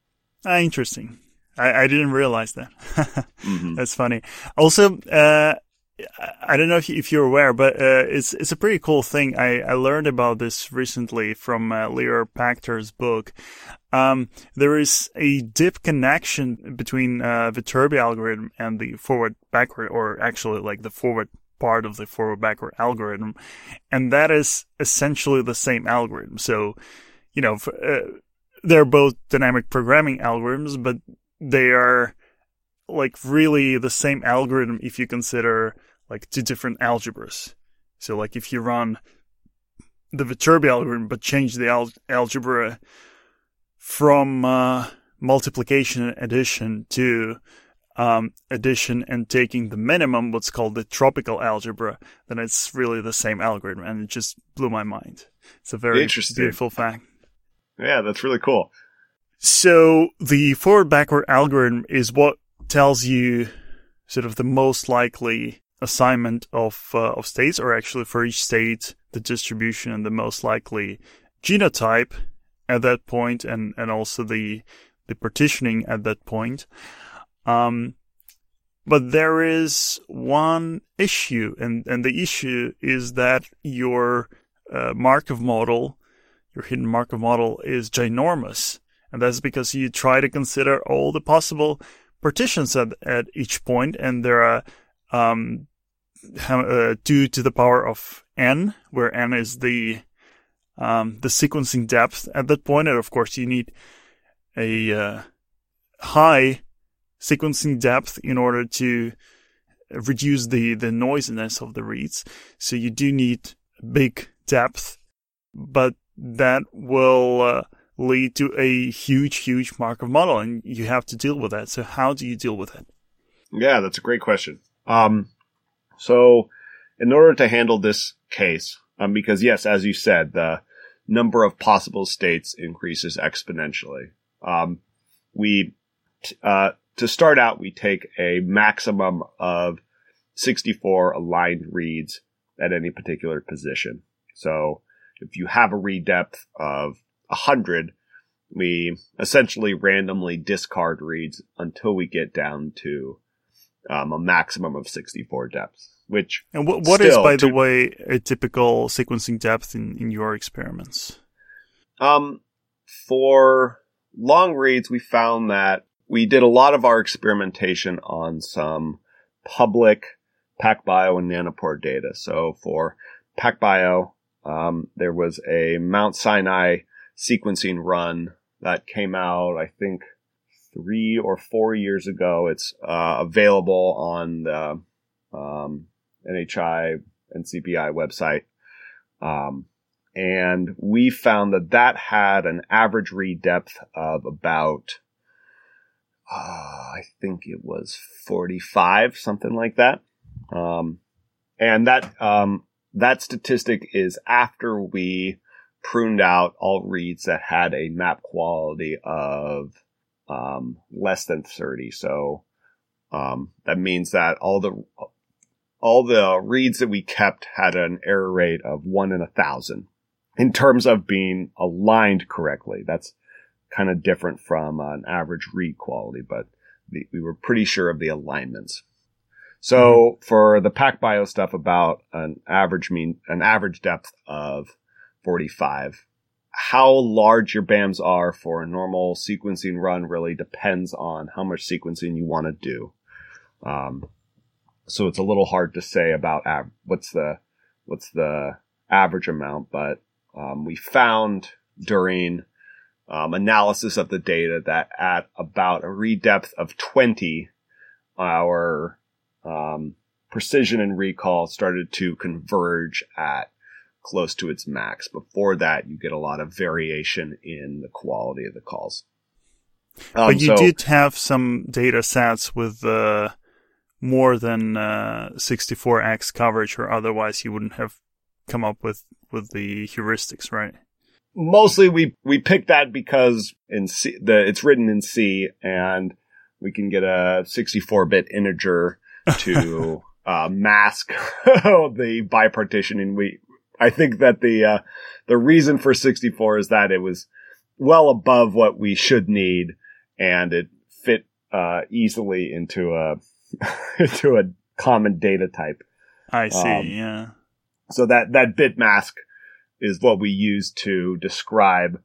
A: Ah, interesting. I, I didn't realize that. (laughs) mm-hmm. That's funny. Also, uh, I don't know if, you, if you're aware, but uh, it's it's a pretty cool thing. I, I learned about this recently from uh, Lior Pachter's book. Um, there is a deep connection between uh, Viterbi algorithm and the forward backward, or actually like the forward part of the forward backward algorithm, and that is essentially the same algorithm. So, you know, uh, they're both dynamic programming algorithms, but they are like really the same algorithm if you consider like two different algebras. So like if you run the Viterbi algorithm but change the al- algebra from uh, multiplication and addition to um, addition and taking the minimum, what's called the tropical algebra, then it's really the same algorithm, and it just blew my mind. It's a very beautiful fact.
B: Yeah, that's really cool.
A: So the forward backward algorithm is what tells you sort of the most likely assignment of uh, of states, or actually for each state, the distribution and the most likely genotype at that point, and and also the the partitioning at that point. Um, but there is one issue, and and the issue is that your uh, Markov model, your hidden Markov model, is ginormous, and that's because you try to consider all the possible partitions at at each point, and there are um, uh, two to the power of n, where n is the um, the sequencing depth at that point. point, and of course you need a uh, high sequencing depth in order to reduce the the noisiness of the reads. So you do need big depth, but that will uh, lead to a huge, huge Markov model, and you have to deal with that. So how do you deal with it?
B: Yeah, that's a great question. Um, so in order to handle this case, um, because yes, as you said, the number of possible states increases exponentially. Um, we, uh, to start out, we take a maximum of 64 aligned reads at any particular position. So if you have a read depth of 100, we essentially randomly discard reads until we get down to um, a maximum of 64 depths. Which
A: and what, what is, by to, the way, a typical sequencing depth in, in your experiments?
B: Um, for long reads, we found that we did a lot of our experimentation on some public PacBio and Nanopore data. So for PacBio, um, there was a Mount Sinai sequencing run that came out, I think, three or four years ago. It's uh, available on the um, NHI and CPI website. Um, and we found that that had an average read depth of about, uh, I think it was 45, something like that. Um, and that, um, that statistic is after we pruned out all reads that had a map quality of, um, less than 30. So, um, that means that all the, all the reads that we kept had an error rate of one in a thousand in terms of being aligned correctly. That's kind of different from an average read quality, but the, we were pretty sure of the alignments. So mm-hmm. for the PacBio stuff about an average mean, an average depth of 45, how large your BAMs are for a normal sequencing run really depends on how much sequencing you want to do. Um, so it's a little hard to say about av- what's the what's the average amount, but um, we found during um, analysis of the data that at about a read depth of 20, our um, precision and recall started to converge at close to its max. Before that, you get a lot of variation in the quality of the calls.
A: Um, but you so, did have some data sets with uh, more than uh, 64x coverage, or otherwise you wouldn't have come up with with the heuristics, right?
B: Mostly, we we picked that because in C, the it's written in C, and we can get a 64 bit integer to (laughs) uh, mask (laughs) the bipartitioning. We I think that the uh, the reason for 64 is that it was well above what we should need, and it fit uh, easily into a (laughs) into a common data type.
A: I see. Um, yeah.
B: So that that bit mask is what we use to describe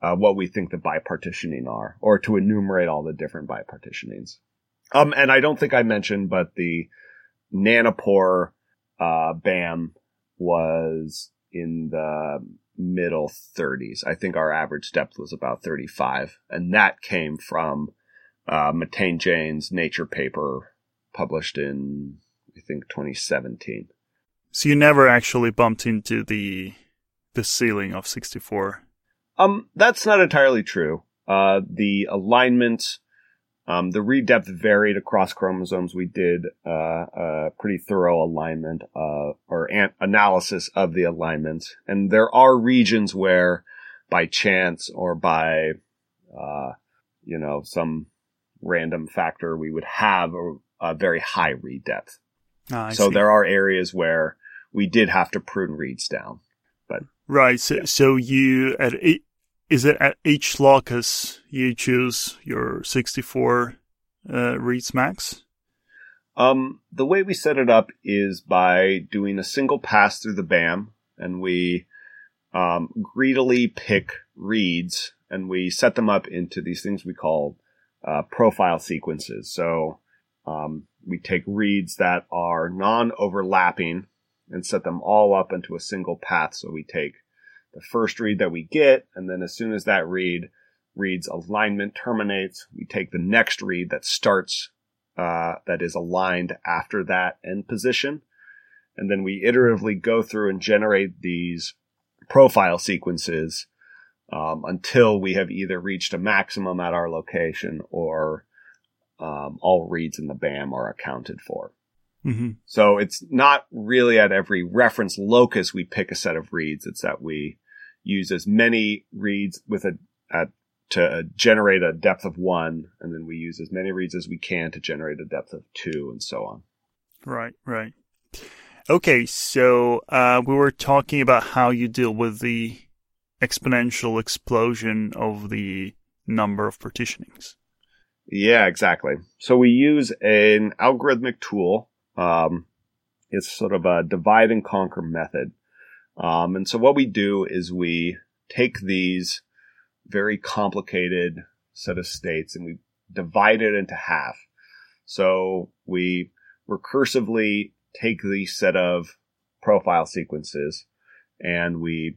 B: uh, what we think the bipartitioning are, or to enumerate all the different bipartitionings. Um, and I don't think I mentioned, but the nanopore uh, BAM was in the middle 30s. I think our average depth was about 35, and that came from uh, Miten Jain's Nature paper published in, I think, 2017.
A: So you never actually bumped into the the ceiling of 64.
B: Um, that's not entirely true. Uh, the alignment, um, the read depth varied across chromosomes. We did uh, a pretty thorough alignment uh, or an- analysis of the alignment, and there are regions where, by chance or by, uh, you know, some random factor, we would have a, a very high read depth.
A: Ah,
B: so
A: see.
B: there are areas where we did have to prune reads down.
A: Right. So,
B: Yeah.
A: so you at is it at each locus you choose your 64 uh, reads max?
B: Um, the way we set it up is by doing a single pass through the BAM, and we um, greedily pick reads, and we set them up into these things we call uh, profile sequences. So um, we take reads that are non-overlapping and set them all up into a single path. So we take the first read that we get, and then as soon as that read reads alignment terminates, we take the next read that starts uh, that is aligned after that end position. And then we iteratively go through and generate these profile sequences um, until we have either reached a maximum at our location or um, all reads in the BAM are accounted for.
A: Hmm
B: So it's not really at every reference locus we pick a set of reads. It's that we use as many reads with a at to generate a depth of one, and then we use as many reads as we can to generate a depth of two, and so on.
A: Right. Right. Okay. So uh, we were talking about how you deal with the exponential explosion of the number of partitionings.
B: Yeah, exactly. So we use an algorithmic tool. Um, it's sort of a divide and conquer method. Um, and so what we do is we take these very complicated set of states and we divide it into half. So we recursively take the set of profile sequences and we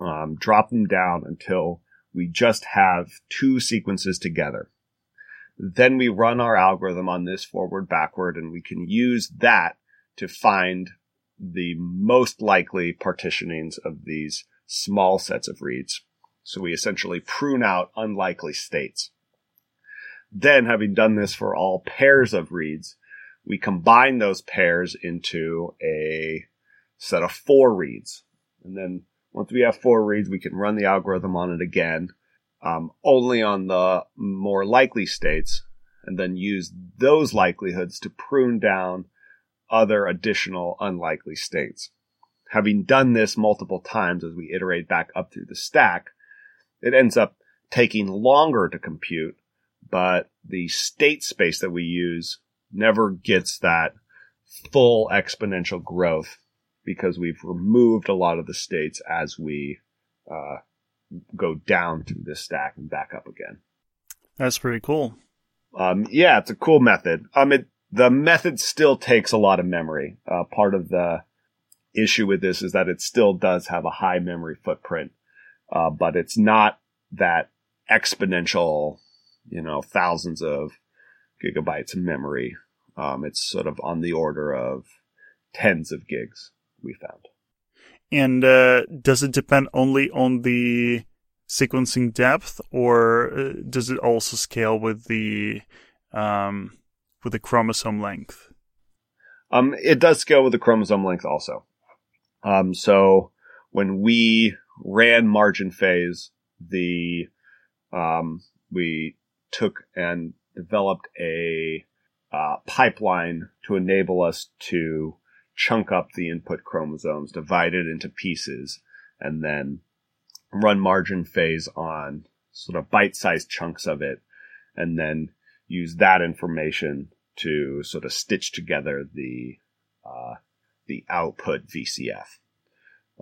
B: um, drop them down until we just have two sequences together. Then we run our algorithm on this forward backward and we can use that to find the most likely partitionings of these small sets of reads. So we essentially prune out unlikely states. Then having done this for all pairs of reads, we combine those pairs into a set of four reads. And then once we have four reads, we can run the algorithm on it again um, only on the more likely states, and then use those likelihoods to prune down other additional unlikely states. Having done this multiple times as we iterate back up through the stack, it ends up taking longer to compute, but the state space that we use never gets that full exponential growth because we've removed a lot of the states as we uh, go down through this stack and back up again.
A: That's pretty cool.
B: Um, yeah, it's a cool method. Um, it, the method still takes a lot of memory. Uh, part of the issue with this is that it still does have a high memory footprint, uh, but it's not that exponential, you know, thousands of gigabytes of memory. Um, it's sort of on the order of tens of gigs, we found.
A: And uh, does it depend only on the sequencing depth, or uh, does it also scale with the um, with the chromosome length?
B: Um, it does scale with the chromosome length also. Um, so when we ran MarginPhase, the um, we took and developed a uh, pipeline to enable us to chunk up the input chromosomes, divide it into pieces, and then run MarginPhase on sort of bite-sized chunks of it, and then use that information to sort of stitch together the uh, the output VCF.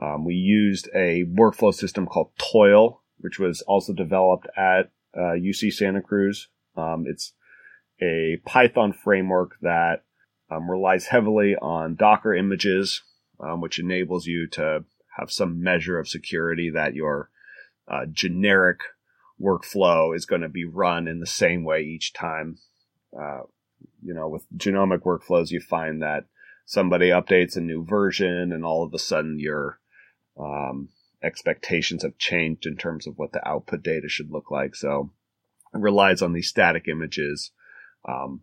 B: Um, we used a workflow system called Toil, which was also developed at uh, UC Santa Cruz. Um, it's a Python framework that um, relies heavily on Docker images, um, which enables you to have some measure of security that your uh, generic workflow is going to be run in the same way each time. Uh, you know, with genomic workflows, you find that somebody updates a new version and all of a sudden your um, expectations have changed in terms of what the output data should look like. So it relies on these static images um,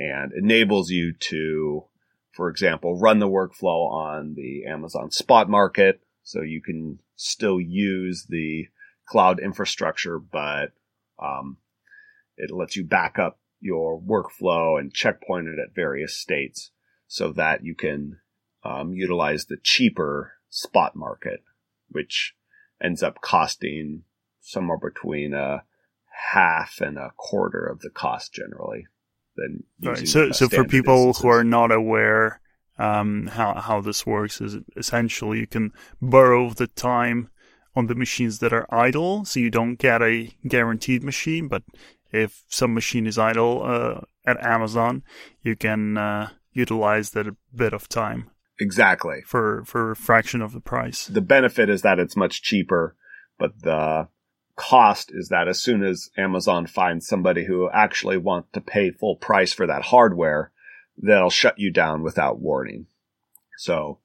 B: and enables you to, for example, run the workflow on the Amazon spot market. So you can still use the cloud infrastructure, but um, it lets you back up your workflow and checkpoint it at various states so that you can um, utilize the cheaper spot market, which ends up costing somewhere between a half and a quarter of the cost generally. Than
A: right. So, so for people instances. who are not aware um, how how this works, is essentially you can borrow the time on the machines that are idle, so you don't get a guaranteed machine. But if some machine is idle uh, at Amazon, you can uh, utilize that bit of time.
B: Exactly.
A: For for a fraction of the price.
B: The benefit is that it's much cheaper, but the cost is that as soon as Amazon finds somebody who actually wants to pay full price for that hardware, they'll shut you down without warning. So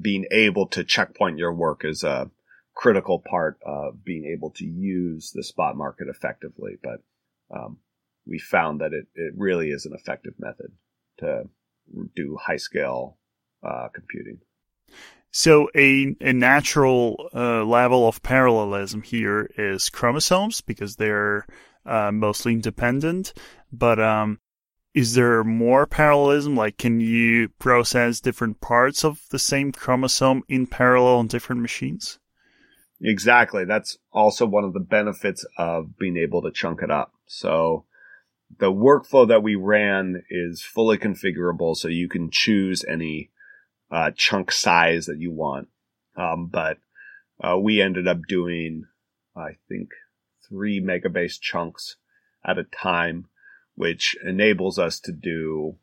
B: being able to checkpoint your work is a critical part of being able to use the spot market effectively. But um, we found that it, it really is an effective method to do high scale uh, computing.
A: So a a natural uh, level of parallelism here is chromosomes because they're uh, mostly independent. But um, is there more parallelism? Like, can you process different parts of the same chromosome in parallel on different machines?
B: Exactly. That's also one of the benefits of being able to chunk it up. So the workflow that we ran is fully configurable, so you can choose any uh, chunk size that you want. Um, but uh, we ended up doing, I think, three megabase chunks at a time, which enables us to do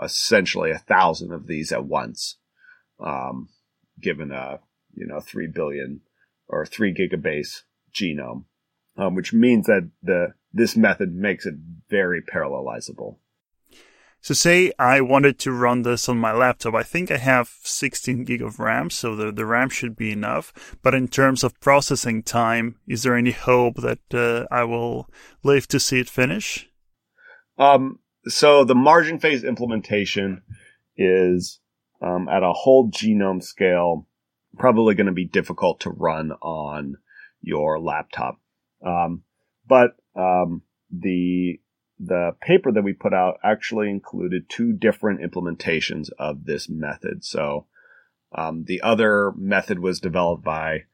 B: essentially a thousand of these at once, um, given a you know three billion or three gigabase genome, um, which means that the this method makes it very parallelizable.
A: So say I wanted to run this on my laptop. I think I have 16 gig of RAM, so the, the RAM should be enough. But in terms of processing time, is there any hope that uh, I will live to see it finish?
B: Um, so the MarginPhase implementation is um, at a whole genome scale, probably going to be difficult to run on your laptop. Um, but um, the the paper that we put out actually included two different implementations of this method. So um, the other method was developed by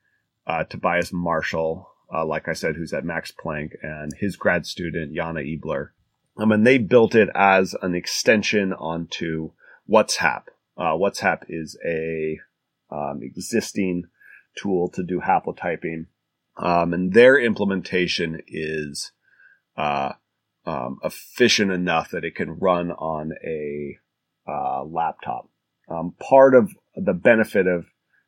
B: uh, Tobias Marschall, uh, like I said, who's at Max Planck, and his grad student Jana Ebler. Um, and they built it as an extension onto WhatsHap. Uh, WhatsHap is a um, existing tool to do haplotyping, um, and their implementation is uh, um, efficient enough that it can run on a uh, laptop. Um, part of the benefit of,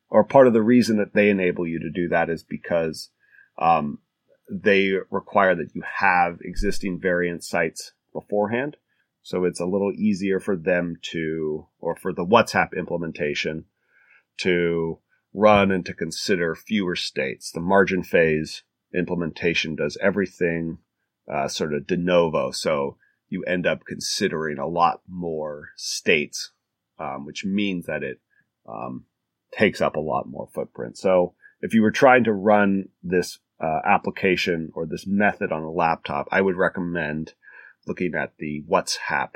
B: or part of the reason that they enable you to do that is because um, they require that you have existing variant sites beforehand. So it's a little easier for them to, or for the WhatsHap implementation to run and to consider fewer states. The MarginPhase implementation does everything uh, sort of de novo. So you end up considering a lot more states, um, which means that it um, takes up a lot more footprint. So if you were trying to run this uh, application or this method on a laptop, I would recommend looking at the WhatsHap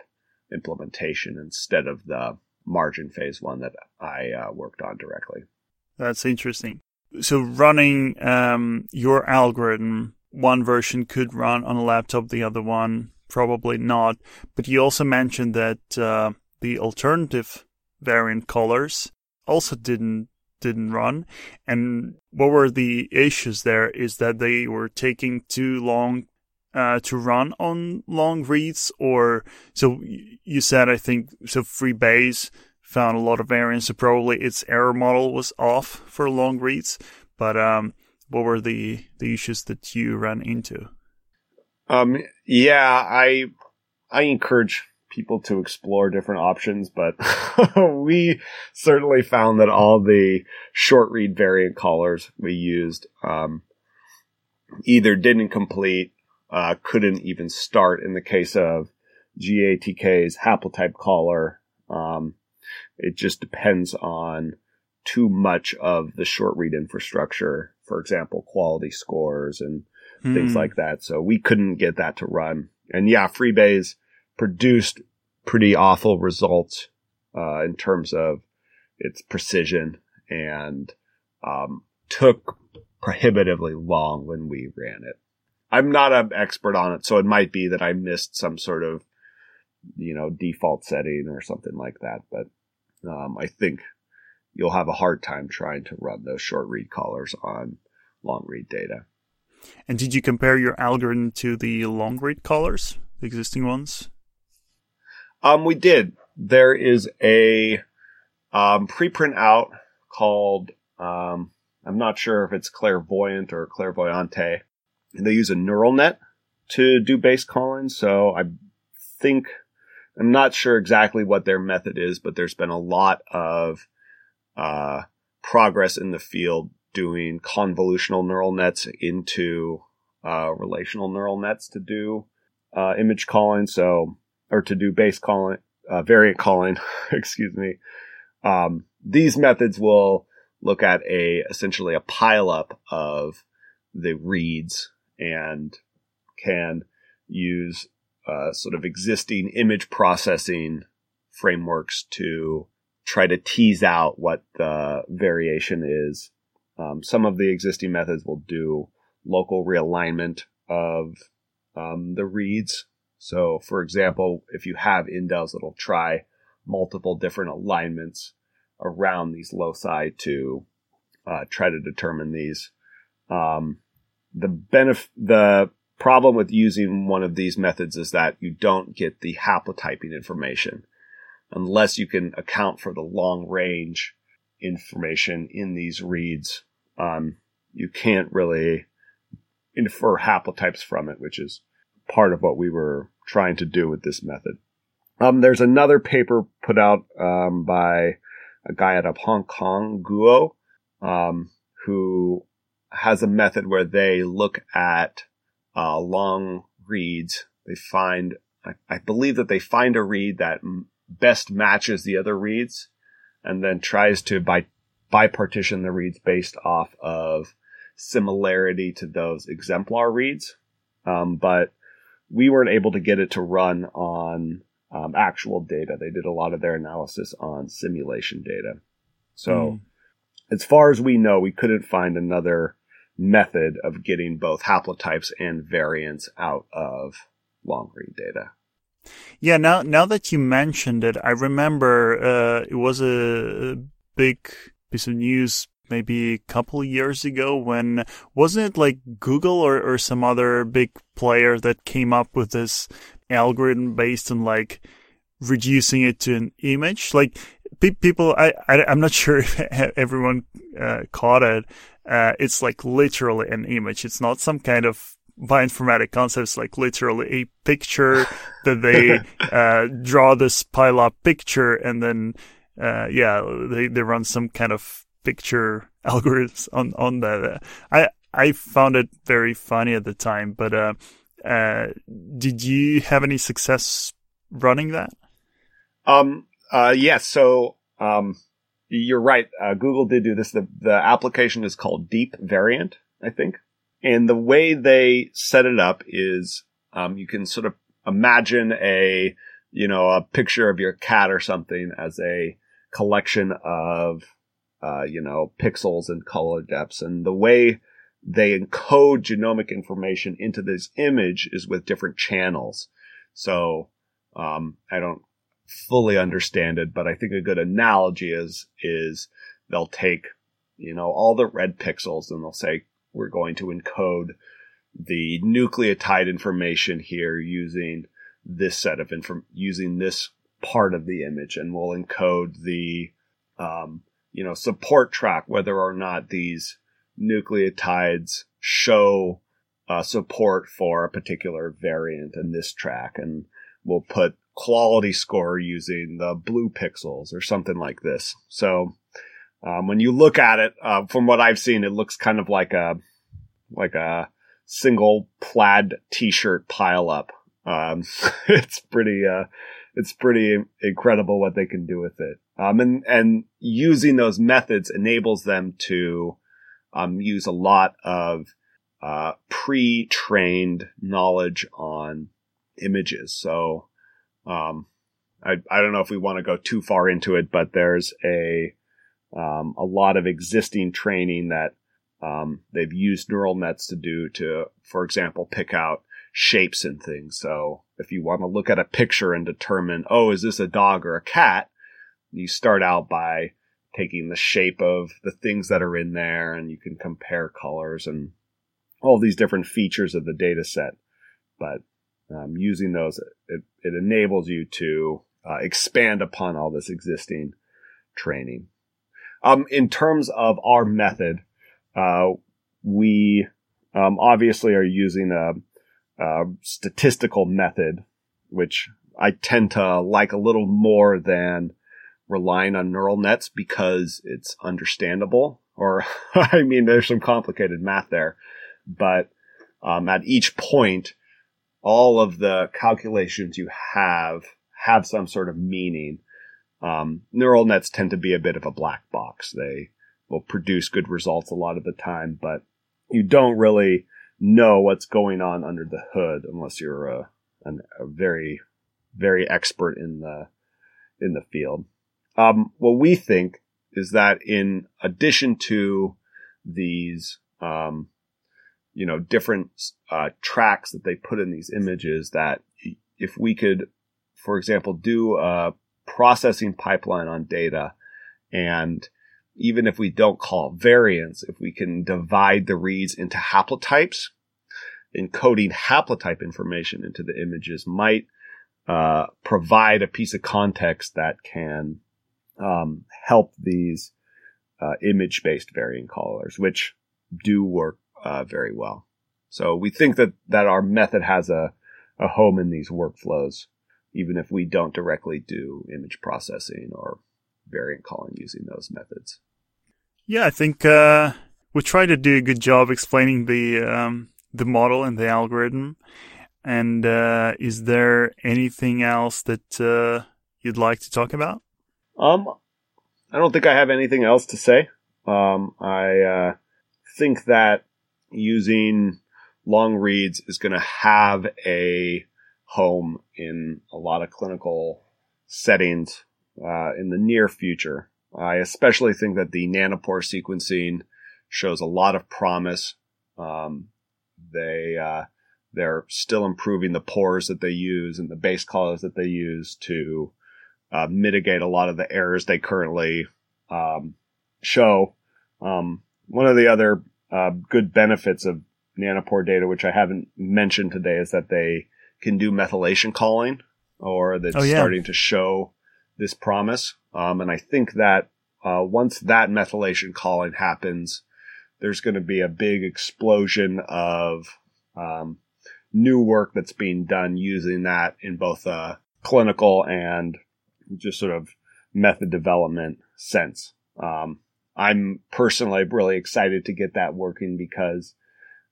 B: implementation instead of the MarginPhase one that I uh, worked on directly.
A: That's interesting. So running um, your algorithm one version could run on a laptop, the other one probably not. But you also mentioned that uh, the alternative variant colors also didn't didn't run. And what were the issues there? Is that they were taking too long uh, to run on long reads, or so you said? I think so. Free FreeBayes found a lot of variants, so probably its error model was off for long reads. But um, what were the the issues that you ran into?
B: Um, yeah, I I encourage people to explore different options, but (laughs) we certainly found that all the short read variant callers we used um, either didn't complete, uh, couldn't even start. In the case of GATK's haplotype caller, um, it just depends on too much of the short read infrastructure for example, quality scores and hmm. things like that. So we couldn't get that to run. And yeah, FreeBayes produced pretty awful results uh, in terms of its precision and um, took prohibitively long when we ran it. I'm not an expert on it, so it might be that I missed some sort of, you know, default setting or something like that. But um, I think you'll have a hard time trying to run those short read callers on long read data.
A: And did you compare your algorithm to the long read callers, the existing ones?
B: Um, we did. There is a um, preprint out called um, I'm not sure if it's clairvoyant or clairvoyante. And they use a neural net to do base calling. So I think I'm not sure exactly what their method is, but there's been a lot of uh, progress in the field doing convolutional neural nets into uh, relational neural nets to do uh, image calling. So, or to do base calling, uh, variant calling, (laughs) excuse me. Um, these methods will look at a essentially a pileup of the reads and can use uh, sort of existing image processing frameworks to try to tease out what the variation is. Um, some of the existing methods will do local realignment of um, the reads. So, for example, if you have indels, it'll try multiple different alignments around these loci to uh, try to determine these. Um, the benef- the problem with using one of these methods is that you don't get the haplotyping information unless you can account for the long range information in these reads. Um, you can't really infer haplotypes from it, which is part of what we were trying to do with this method. Um, there's another paper put out um, by a guy out of Hong Kong, Guo, um, who has a method where they look at uh, long reads. They find, I, I, believe that they find a read that best matches the other reads, and then tries to by bipartition the reads based off of similarity to those exemplar reads. Um, but we weren't able to get it to run on um, actual data. They did a lot of their analysis on simulation data. So, mm. as far as we know, we couldn't find another method of getting both haplotypes and variants out of long read data.
A: Yeah, now now that you mentioned it, I remember uh, it was a big piece of news maybe a couple years ago when wasn't it like Google or, or some other big player that came up with this algorithm based on like reducing it to an image. Like pe- people, I, I am not (laughs) sure if everyone uh, caught it. Uh, it's like literally an image. It's not some kind of bioinformatic concepts, like literally a picture (laughs) that they uh, draw this pile up picture and then uh, yeah they they run some kind of picture (laughs) algorithms on on that. I I found it very funny at the time, but uh, uh, did you have any success running that?
B: Um, uh, yes. Yeah, so, um, you're right. Uh, Google did do this. The, the application is called DeepVariant, I think. And the way they set it up is, um, you can sort of imagine a, you know, a picture of your cat or something as a collection of, uh, you know, pixels and color depths. And the way they encode genomic information into this image is with different channels. So, um, I don't fully understand it, but I think a good analogy is, is they'll take, you know, all the red pixels and they'll say, we're going to encode the nucleotide information here using this set of inform, using this part of the image and we'll encode the, um, you know, support track, whether or not these nucleotides show uh, support for a particular variant in this track, and we'll put quality score using the blue pixels or something like this. So um, when you look at it, uh, from what I've seen, it looks kind of like a like a single plaid T-shirt pile up. Um, (laughs) it's pretty uh, it's pretty incredible what they can do with it. Um, and and using those methods enables them to um, use a lot of uh, pre-trained knowledge on images. So um, I, I don't know if we want to go too far into it, but there's a, um, a lot of existing training that, um, they've used neural nets to do to, for example, pick out shapes and things. So if you want to look at a picture and determine, oh, is this a dog or a cat? You start out by taking the shape of the things that are in there and you can compare colors and all these different features of the data set. But um, using those, it, it enables you to uh, expand upon all this existing training. Um, in terms of our method, uh, we um, obviously are using a, a, statistical method, which I tend to like a little more than relying on neural nets because it's understandable. Or, (laughs) I mean, there's some complicated math there, but um, at each point, all of the calculations you have have some sort of meaning. Um, neural nets tend to be a bit of a black box. They will produce good results a lot of the time, but you don't really know what's going on under the hood unless you're a, an, a very, very expert in the in the field. Um, what we think is that in addition to these, um, you know, different uh, tracks that they put in these images, that if we could, for example, do a processing pipeline on data, and even if we don't call variants, if we can divide the reads into haplotypes, encoding haplotype information into the images might uh, provide a piece of context that can um, help these uh, image-based variant callers, which do work uh, very well. So we think that that our method has a a home in these workflows, even if we don't directly do image processing or variant calling using those methods.
A: Yeah, I think uh, we try to do a good job explaining the um, the model and the algorithm. And uh, is there anything else that uh, you'd like to talk about?
B: Um, I don't think I have anything else to say. Um, I uh, think that using long reads is going to have a home in a lot of clinical settings uh, in the near future. I especially think that the nanopore sequencing shows a lot of promise. Um, they uh, they're still improving the pores that they use and the base callers that they use to uh, mitigate a lot of the errors they currently um, show. Um, one of the other uh, good benefits of nanopore data, which I haven't mentioned today, is that they can do methylation calling, or that's oh, yeah. starting to show this promise. Um, and I think that uh, once that methylation calling happens, there's going to be a big explosion of um, new work that's being done using that in both a clinical and just sort of method development sense. Um, I'm personally really excited to get that working because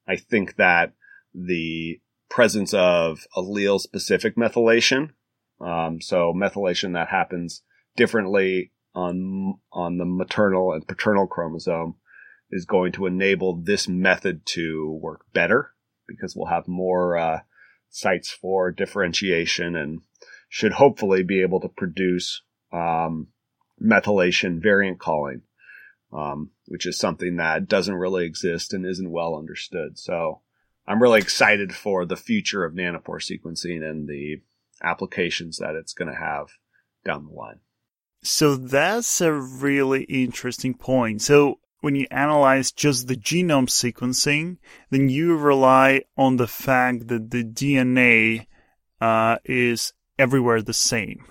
B: I think that the presence of allele specific methylation, um, so methylation that happens differently on on the maternal and paternal chromosome, is going to enable this method to work better because we'll have more uh, sites for differentiation and should hopefully be able to produce um, methylation variant calling, um, which is something that doesn't really exist and isn't well understood. So I'm really excited for the future of nanopore sequencing and the applications that it's going to have down the line.
A: So that's a really interesting point. So when you analyze just the genome sequencing, then you rely on the fact that the DNA uh, is everywhere the same,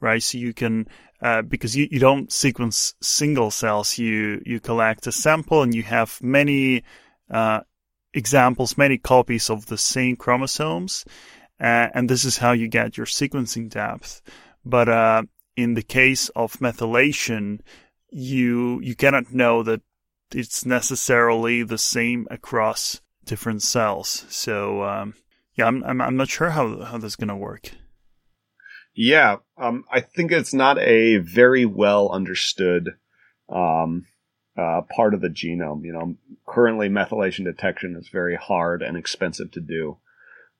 A: right? So you can, uh, because you, you don't sequence single cells, you, you collect a sample and you have many, uh, examples, many copies of the same chromosomes. Uh, and this is how you get your sequencing depth. But, uh, in the case of methylation, you, you cannot know that it's necessarily the same across different cells. So, um, yeah, I'm, I'm, I'm not sure how, how that's to work.
B: Yeah, um, I think it's not a very well understood um, uh, part of the genome. You know, currently methylation detection is very hard and expensive to do.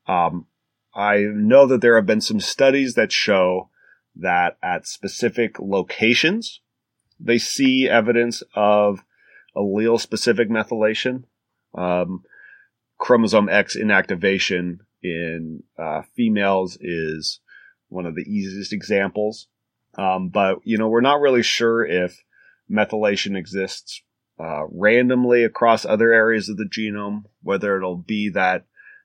B: Um, I know that there have been some studies that show that at specific locations, they see evidence of allele specific methylation. Um, chromosome X inactivation in uh, females is one of the easiest examples. Um, but, you know, we're not really sure if methylation exists uh, randomly across other areas of the genome, whether it'll be that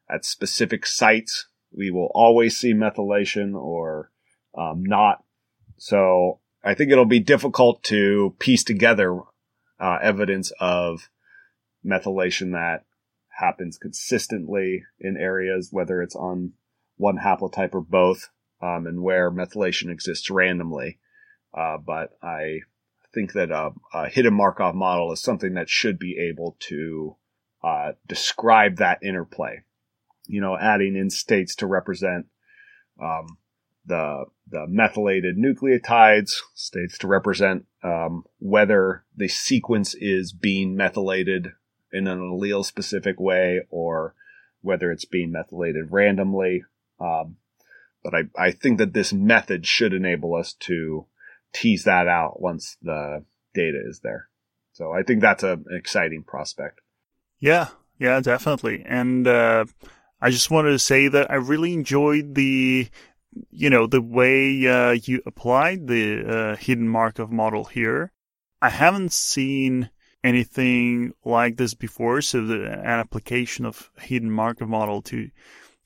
B: at specific sites we will always see methylation or um, not. So I think it'll be difficult to piece together uh, evidence of methylation that happens consistently in areas, whether it's on one haplotype or both, um, and where methylation exists randomly. Uh, but I think that a, a, hidden Markov model is something that should be able to uh, describe that interplay. You know, adding in states to represent um, the the methylated nucleotides, states to represent um, whether the sequence is being methylated in an allele specific way or whether it's being methylated randomly. Um, but I, I think that this method should enable us to tease that out once the data is there. So I think that's a, an exciting prospect.
A: Yeah, yeah, definitely. And uh, I just wanted to say that I really enjoyed the, you know, the way uh, you applied the uh, hidden Markov model here. I haven't seen anything like this before. So the, an application of hidden Markov model to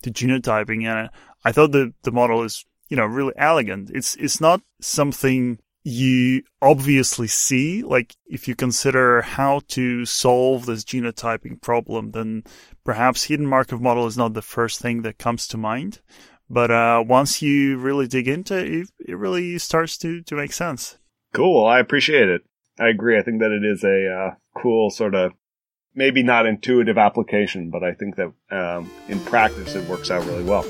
A: to genotyping, and I thought the the model is you know really elegant. It's it's not something you obviously see. Like if you consider how to solve this genotyping problem, then perhaps hidden Markov model is not the first thing that comes to mind. But uh, once you really dig into it, it really starts to, to make sense.
B: Cool. I appreciate it. I agree. I think that it is a uh, cool sort of maybe not intuitive application, but I think that um, in practice it works out really well.